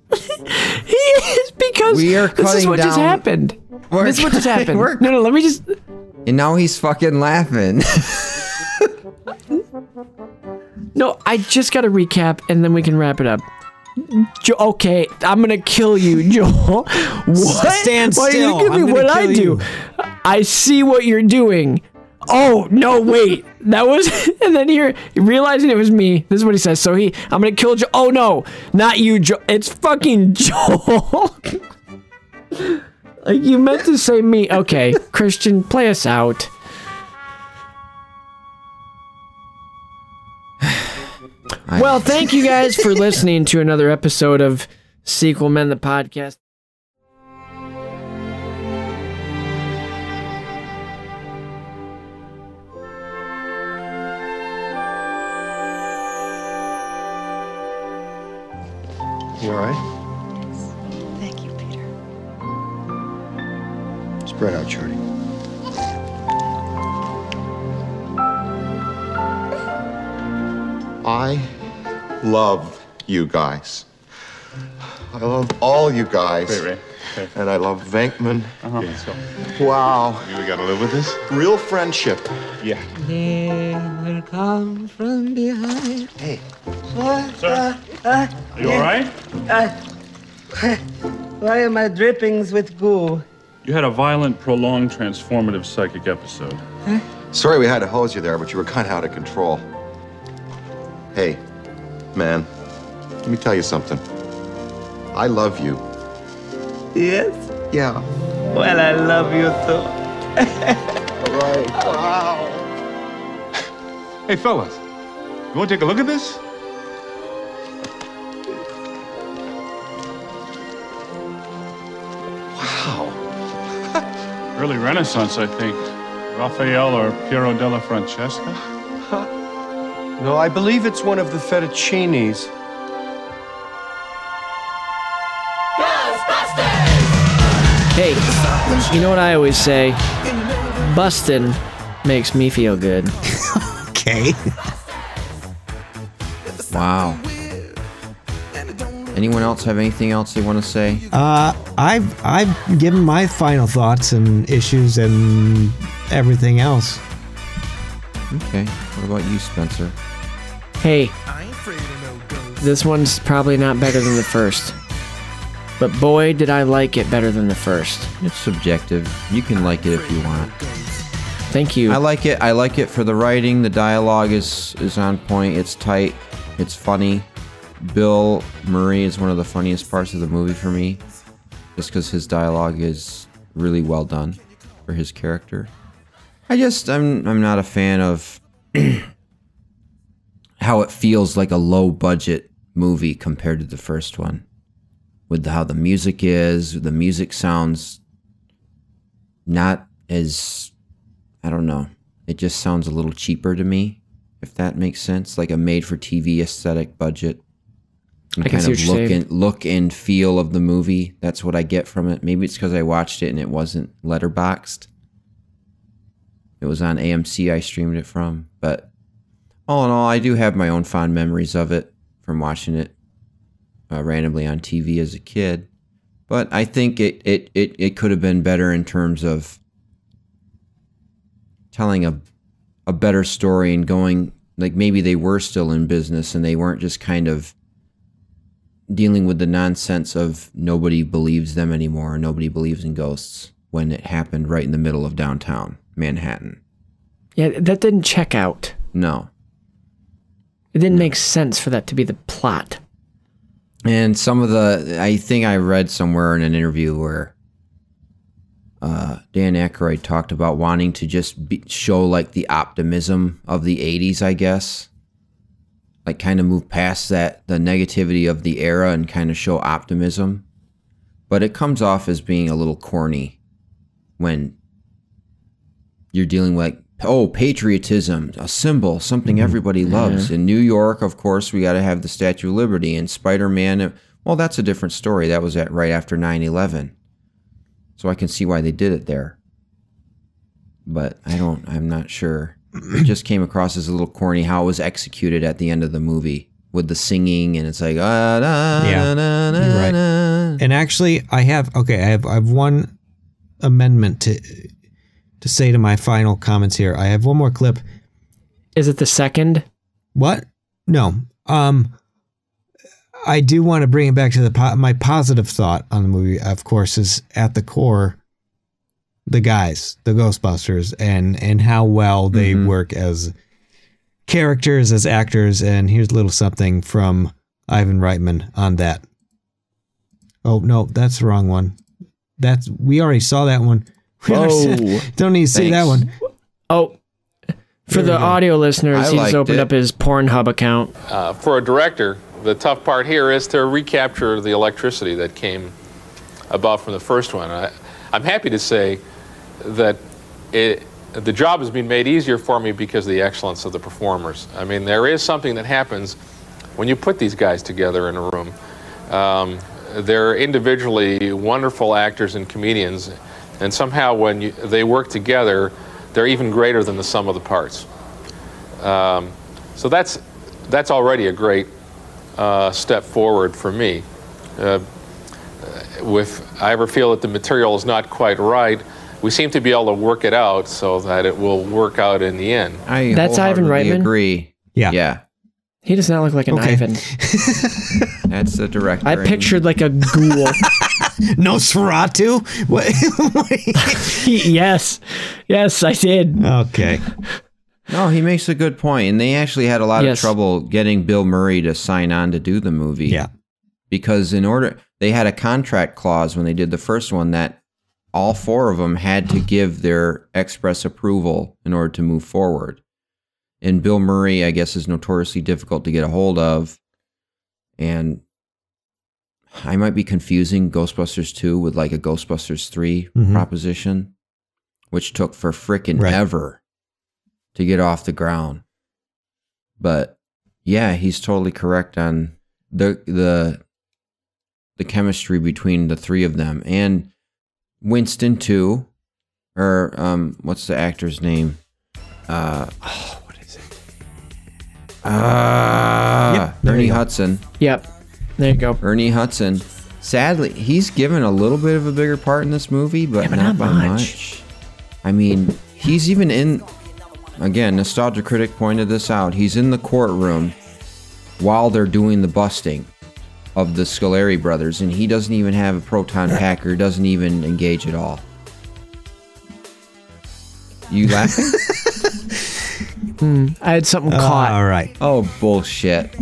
He is because We are cutting this is cutting what just happened. We're this is what just happened. we're- No, no, let me just. And now he's fucking laughing. No, I just got to recap and then we can wrap it up. Jo- okay, I'm gonna kill you, Joel. What? Stand Why are you giving I'm me what I do? you. I see what you're doing. Oh no! Wait, that was. And then you're realizing it was me. This is what he says. So he, I'm gonna kill Joel. Oh no, not you, Joel. It's fucking Joel. Like you meant to say me. Okay, Christian, play us out. Well, thank you guys for listening to another episode of Sequel Men the podcast. You all right? Spread out, Shorty. I love you guys. I love all you guys. Wait, Ray. Okay. And I love Venkman. Uh-huh. let's go. Wow. We gotta live with this? Real friendship. Yeah. They will come from behind. Hey. Sir? Are you all right? Uh, why am I drippings with goo? You had a violent, prolonged, transformative psychic episode. Sorry we had to hose you there, but you were kind of out of control. Hey, man, let me tell you something. I love you. Yes? Yeah. Well, I love you too. Right. Wow. Hey, fellas, you want to take a look at this? Early Renaissance, I think. Raphael or Piero della Francesca? No, I believe it's one of the fettuccinis. Hey, you know what I always say? Bustin' makes me feel good. okay. Wow. Anyone else have anything else they want to say? Uh, I've I've given my final thoughts and issues and everything else. Okay. What about you, Spencer? Hey, this one's probably not better than the first. But boy, did I like it better than the first. It's subjective. You can like it if you want. Thank you. I like it. I like it for the writing. The dialogue is is on point. It's tight. It's funny. Bill Murray is one of the funniest parts of the movie for me, just because his dialogue is really well done for his character. I just I'm I'm not a fan of how it feels like a low budget movie compared to the first one. With how the music is, the music sounds not as I don't know. It just sounds a little cheaper to me, if that makes sense. Like a made for TV aesthetic budget. And I kind of look and look and feel of the movie. That's what I get from it. Maybe it's because I watched it and it wasn't letterboxed. It was on AMC I streamed it from. But all in all, I do have my own fond memories of it from watching it uh, randomly on TV as a kid. But I think it, it, it, it could have been better in terms of telling a, a better story and going, like maybe they were still in business and they weren't just kind of dealing with the nonsense of nobody believes them anymore, nobody believes in ghosts when it happened right in the middle of downtown Manhattan. Yeah, that didn't check out. No. It didn't make sense for that to be the plot. And some of the, I think I read somewhere in an interview where uh, Dan Aykroyd talked about wanting to just be, show like the optimism of the 80s, I guess. Like kind of move past that, the negativity of the era and kind of show optimism. But it comes off as being a little corny when you're dealing with like, oh, patriotism, a symbol, something mm-hmm. everybody loves. In New York, of course, we got to have the Statue of Liberty. And Spider Man, well, that's a different story. That was at right after 9 11. So I can see why they did it there. But I don't, I'm not sure. It just came across as a little corny how it was executed at the end of the movie with the singing, and it's like, ah, da, Yeah, da, da, right. da. And actually, I have okay. I have I have one amendment to to say to my final comments here. I have one more clip. Is it the second? What? No. Um, I do want to bring it back to the po- my positive thought on the movie. Of course, is at the core the guys, the Ghostbusters, and and how well they work as characters, as actors. And here's a little something from Ivan Reitman on that. Oh no, that's the wrong one. That's we already saw that one. We Whoa. don't need to see that one. Oh, for the go. audio listeners, I he's opened it. up his Pornhub account. Uh, for a director, the tough part here is to recapture the electricity that came about from the first one. I, I'm happy to say that it, the job has been made easier for me because of the excellence of the performers. I mean, there is something that happens when you put these guys together in a room. Um, they're individually wonderful actors and comedians, and somehow when you, they work together, they're even greater than the sum of the parts. Um, so that's that's already a great uh, step forward for me. Uh, if I ever feel that the material is not quite right, we seem to be able to work it out so that it will work out in the end. I That's Ivan wholeheartedly Reitman? agree. Yeah. Yeah. He does not look like an Okay. Ivan. That's the director. I pictured like a ghoul. Nosferatu? What? yes, yes, I did. Okay. No, he makes a good point, and they actually had a lot Yes. of trouble getting Bill Murray to sign on to do the movie. Yeah. because in order they had a contract clause when they did the first one that all four of them had to give their express approval in order to move forward. and Bill Murray, I guess, is notoriously difficult to get a hold of. And I might be confusing Ghostbusters 2 with like a Ghostbusters 3 Mhm. proposition, which took for frickin' Right. ever to get off the ground. But yeah, he's totally correct on the the the chemistry between the three of them and Winston too, or um, what's the actor's name? Uh, oh, what is it? Uh, Yep, Ernie. Hudson. Yep. There you go. Ernie Hudson. Sadly, he's given a little bit of a bigger part in this movie, but, but not, not by much. much. I mean, he's even in. Again, Nostalgia Critic pointed this out. He's in the courtroom while they're doing the busting of the Scoleri brothers, and he doesn't even have a proton packer. Doesn't even engage at all. You laughing? Hmm, I had something caught. All right. Oh bullshit.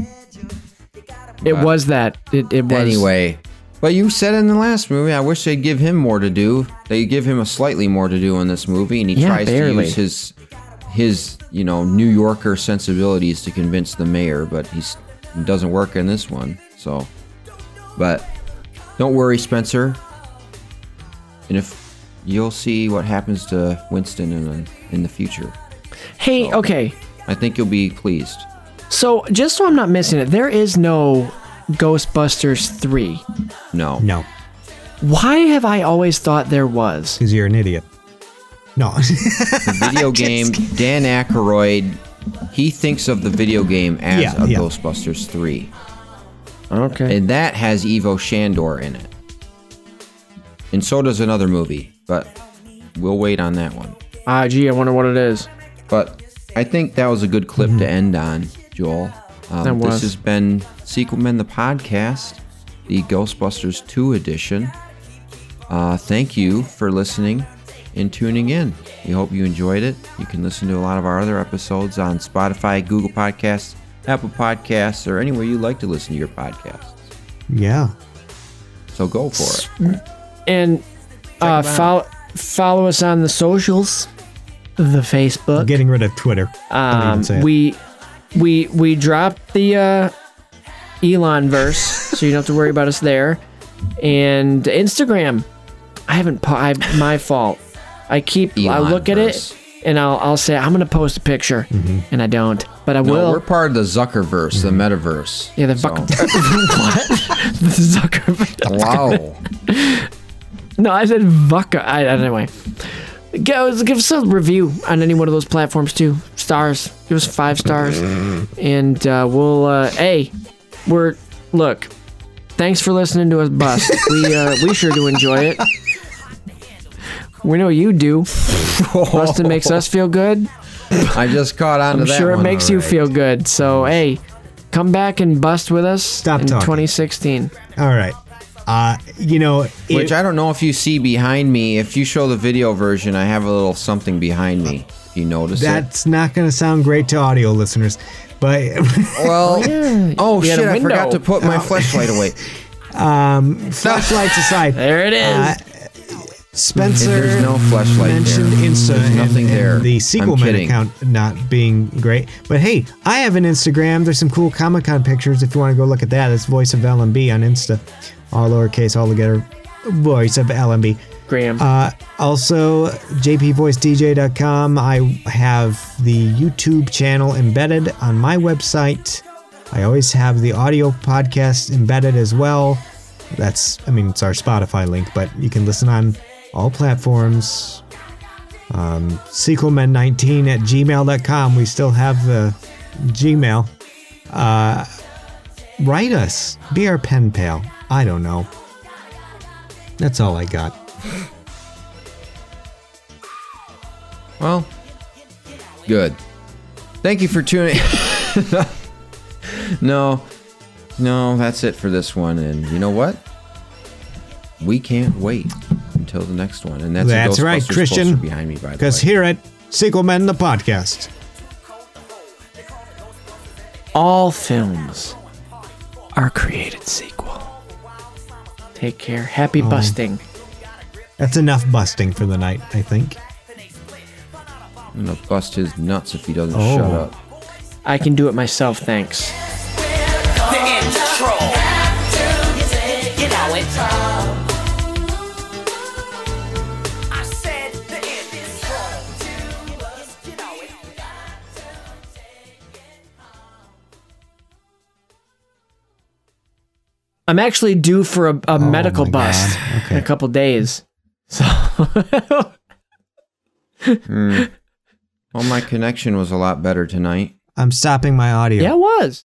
It was that. It, it was. Anyway, but you said in the last movie, I wish they'd give him more to do. They give him a slightly more to do in this movie, and he Yeah, tries barely. to use his his you know New Yorker sensibilities to convince the mayor, but he's it doesn't work in this one. So, but don't worry, Spencer. And if you'll see what happens to Winston in the, in the future, Hey, okay. I think you'll be pleased. So just so I'm not missing it, there is no Ghostbusters 3. No. No. Why have I always thought there was? Because you're an idiot. No. the video game Dan Aykroyd he thinks of the video game as Yeah, a yeah. Ghostbusters 3 okay and that has Ivo Shandor in it and so does another movie but we'll wait on that one Ah, gee, I wonder what it is. but I think that was a good clip to end on Joel um, That was. this has been Sequel Men the podcast the Ghostbusters 2 edition uh, thank you for listening and tuning in. We hope you enjoyed it. You can listen to a lot of our other episodes on Spotify, Google Podcasts, Apple Podcasts, or anywhere you like to listen to your podcasts. yeah. So go for it. And uh, follow follow us on the socials, the Facebook. Getting rid of Twitter. Um, even say it. we we we dropped the uh, Elon verse, so you don't have to worry about us there. And Instagram, I haven't. Po- I my fault. I keep. I Elon look at verse. it, and I'll I'll say I'm gonna post a picture, and I don't, but I No, will. we're part of the Zuckerverse, the metaverse. yeah, the So- fuck. what? the Zucker. wow. No, I said Vucka. I, anyway, go give us a review on any one of those platforms too. Stars. Give us five stars, and uh, we'll. Uh, hey, we're look. Thanks for listening to us bust. we uh, we sure do enjoy it. We know you do. Busting makes us feel good. I just caught on to I'm that sure it one makes you already. feel good. So hey, come back and bust with us Stop in talking. 2016. All right. Uh, you know, Which it- I don't know if you see behind me. If you show the video version, I have a little something behind me. If you notice it. that's not going to sound great to audio listeners, but Well, oh You had shit! I forgot window. to put my flashlight away. um, flashlights aside, There it is. Spencer There's no flashlight mentioned there. Insta There's and- nothing and there. the I'm sequel kidding. account not being great. But hey, I have an Instagram. There's some cool Comic Con pictures if you want to go look at that. It's Voice of LMB on Insta, all lowercase, all together. Voice of LMB. Graham. Uh, also, jpvoicedj.com. I have the YouTube channel embedded on my website. I always have the audio podcast embedded as well. That's, I mean, it's our Spotify link, but you can listen on all platforms. Um, sequelmen19 at gmail.com. We still have the Gmail. Uh, write us. Be our pen pal. I don't know. That's all I got. Well, good. Thank you for tuning. no, no, that's it for this one. And you know what? We can't wait until the next one. And that's, a That's right, Christian. behind me, by the way. Because here at Sequel Men, the podcast, All films are created sequel. Take care. Happy Oh. busting. that's enough busting for the night, I think. I'm gonna bust his nuts if he doesn't Oh. shut up. I can do it myself, thanks. I'm actually due for a, a medical bust God. in a couple days. So Hmm. Well, my connection was a lot better tonight. I'm stopping my audio. yeah, it was.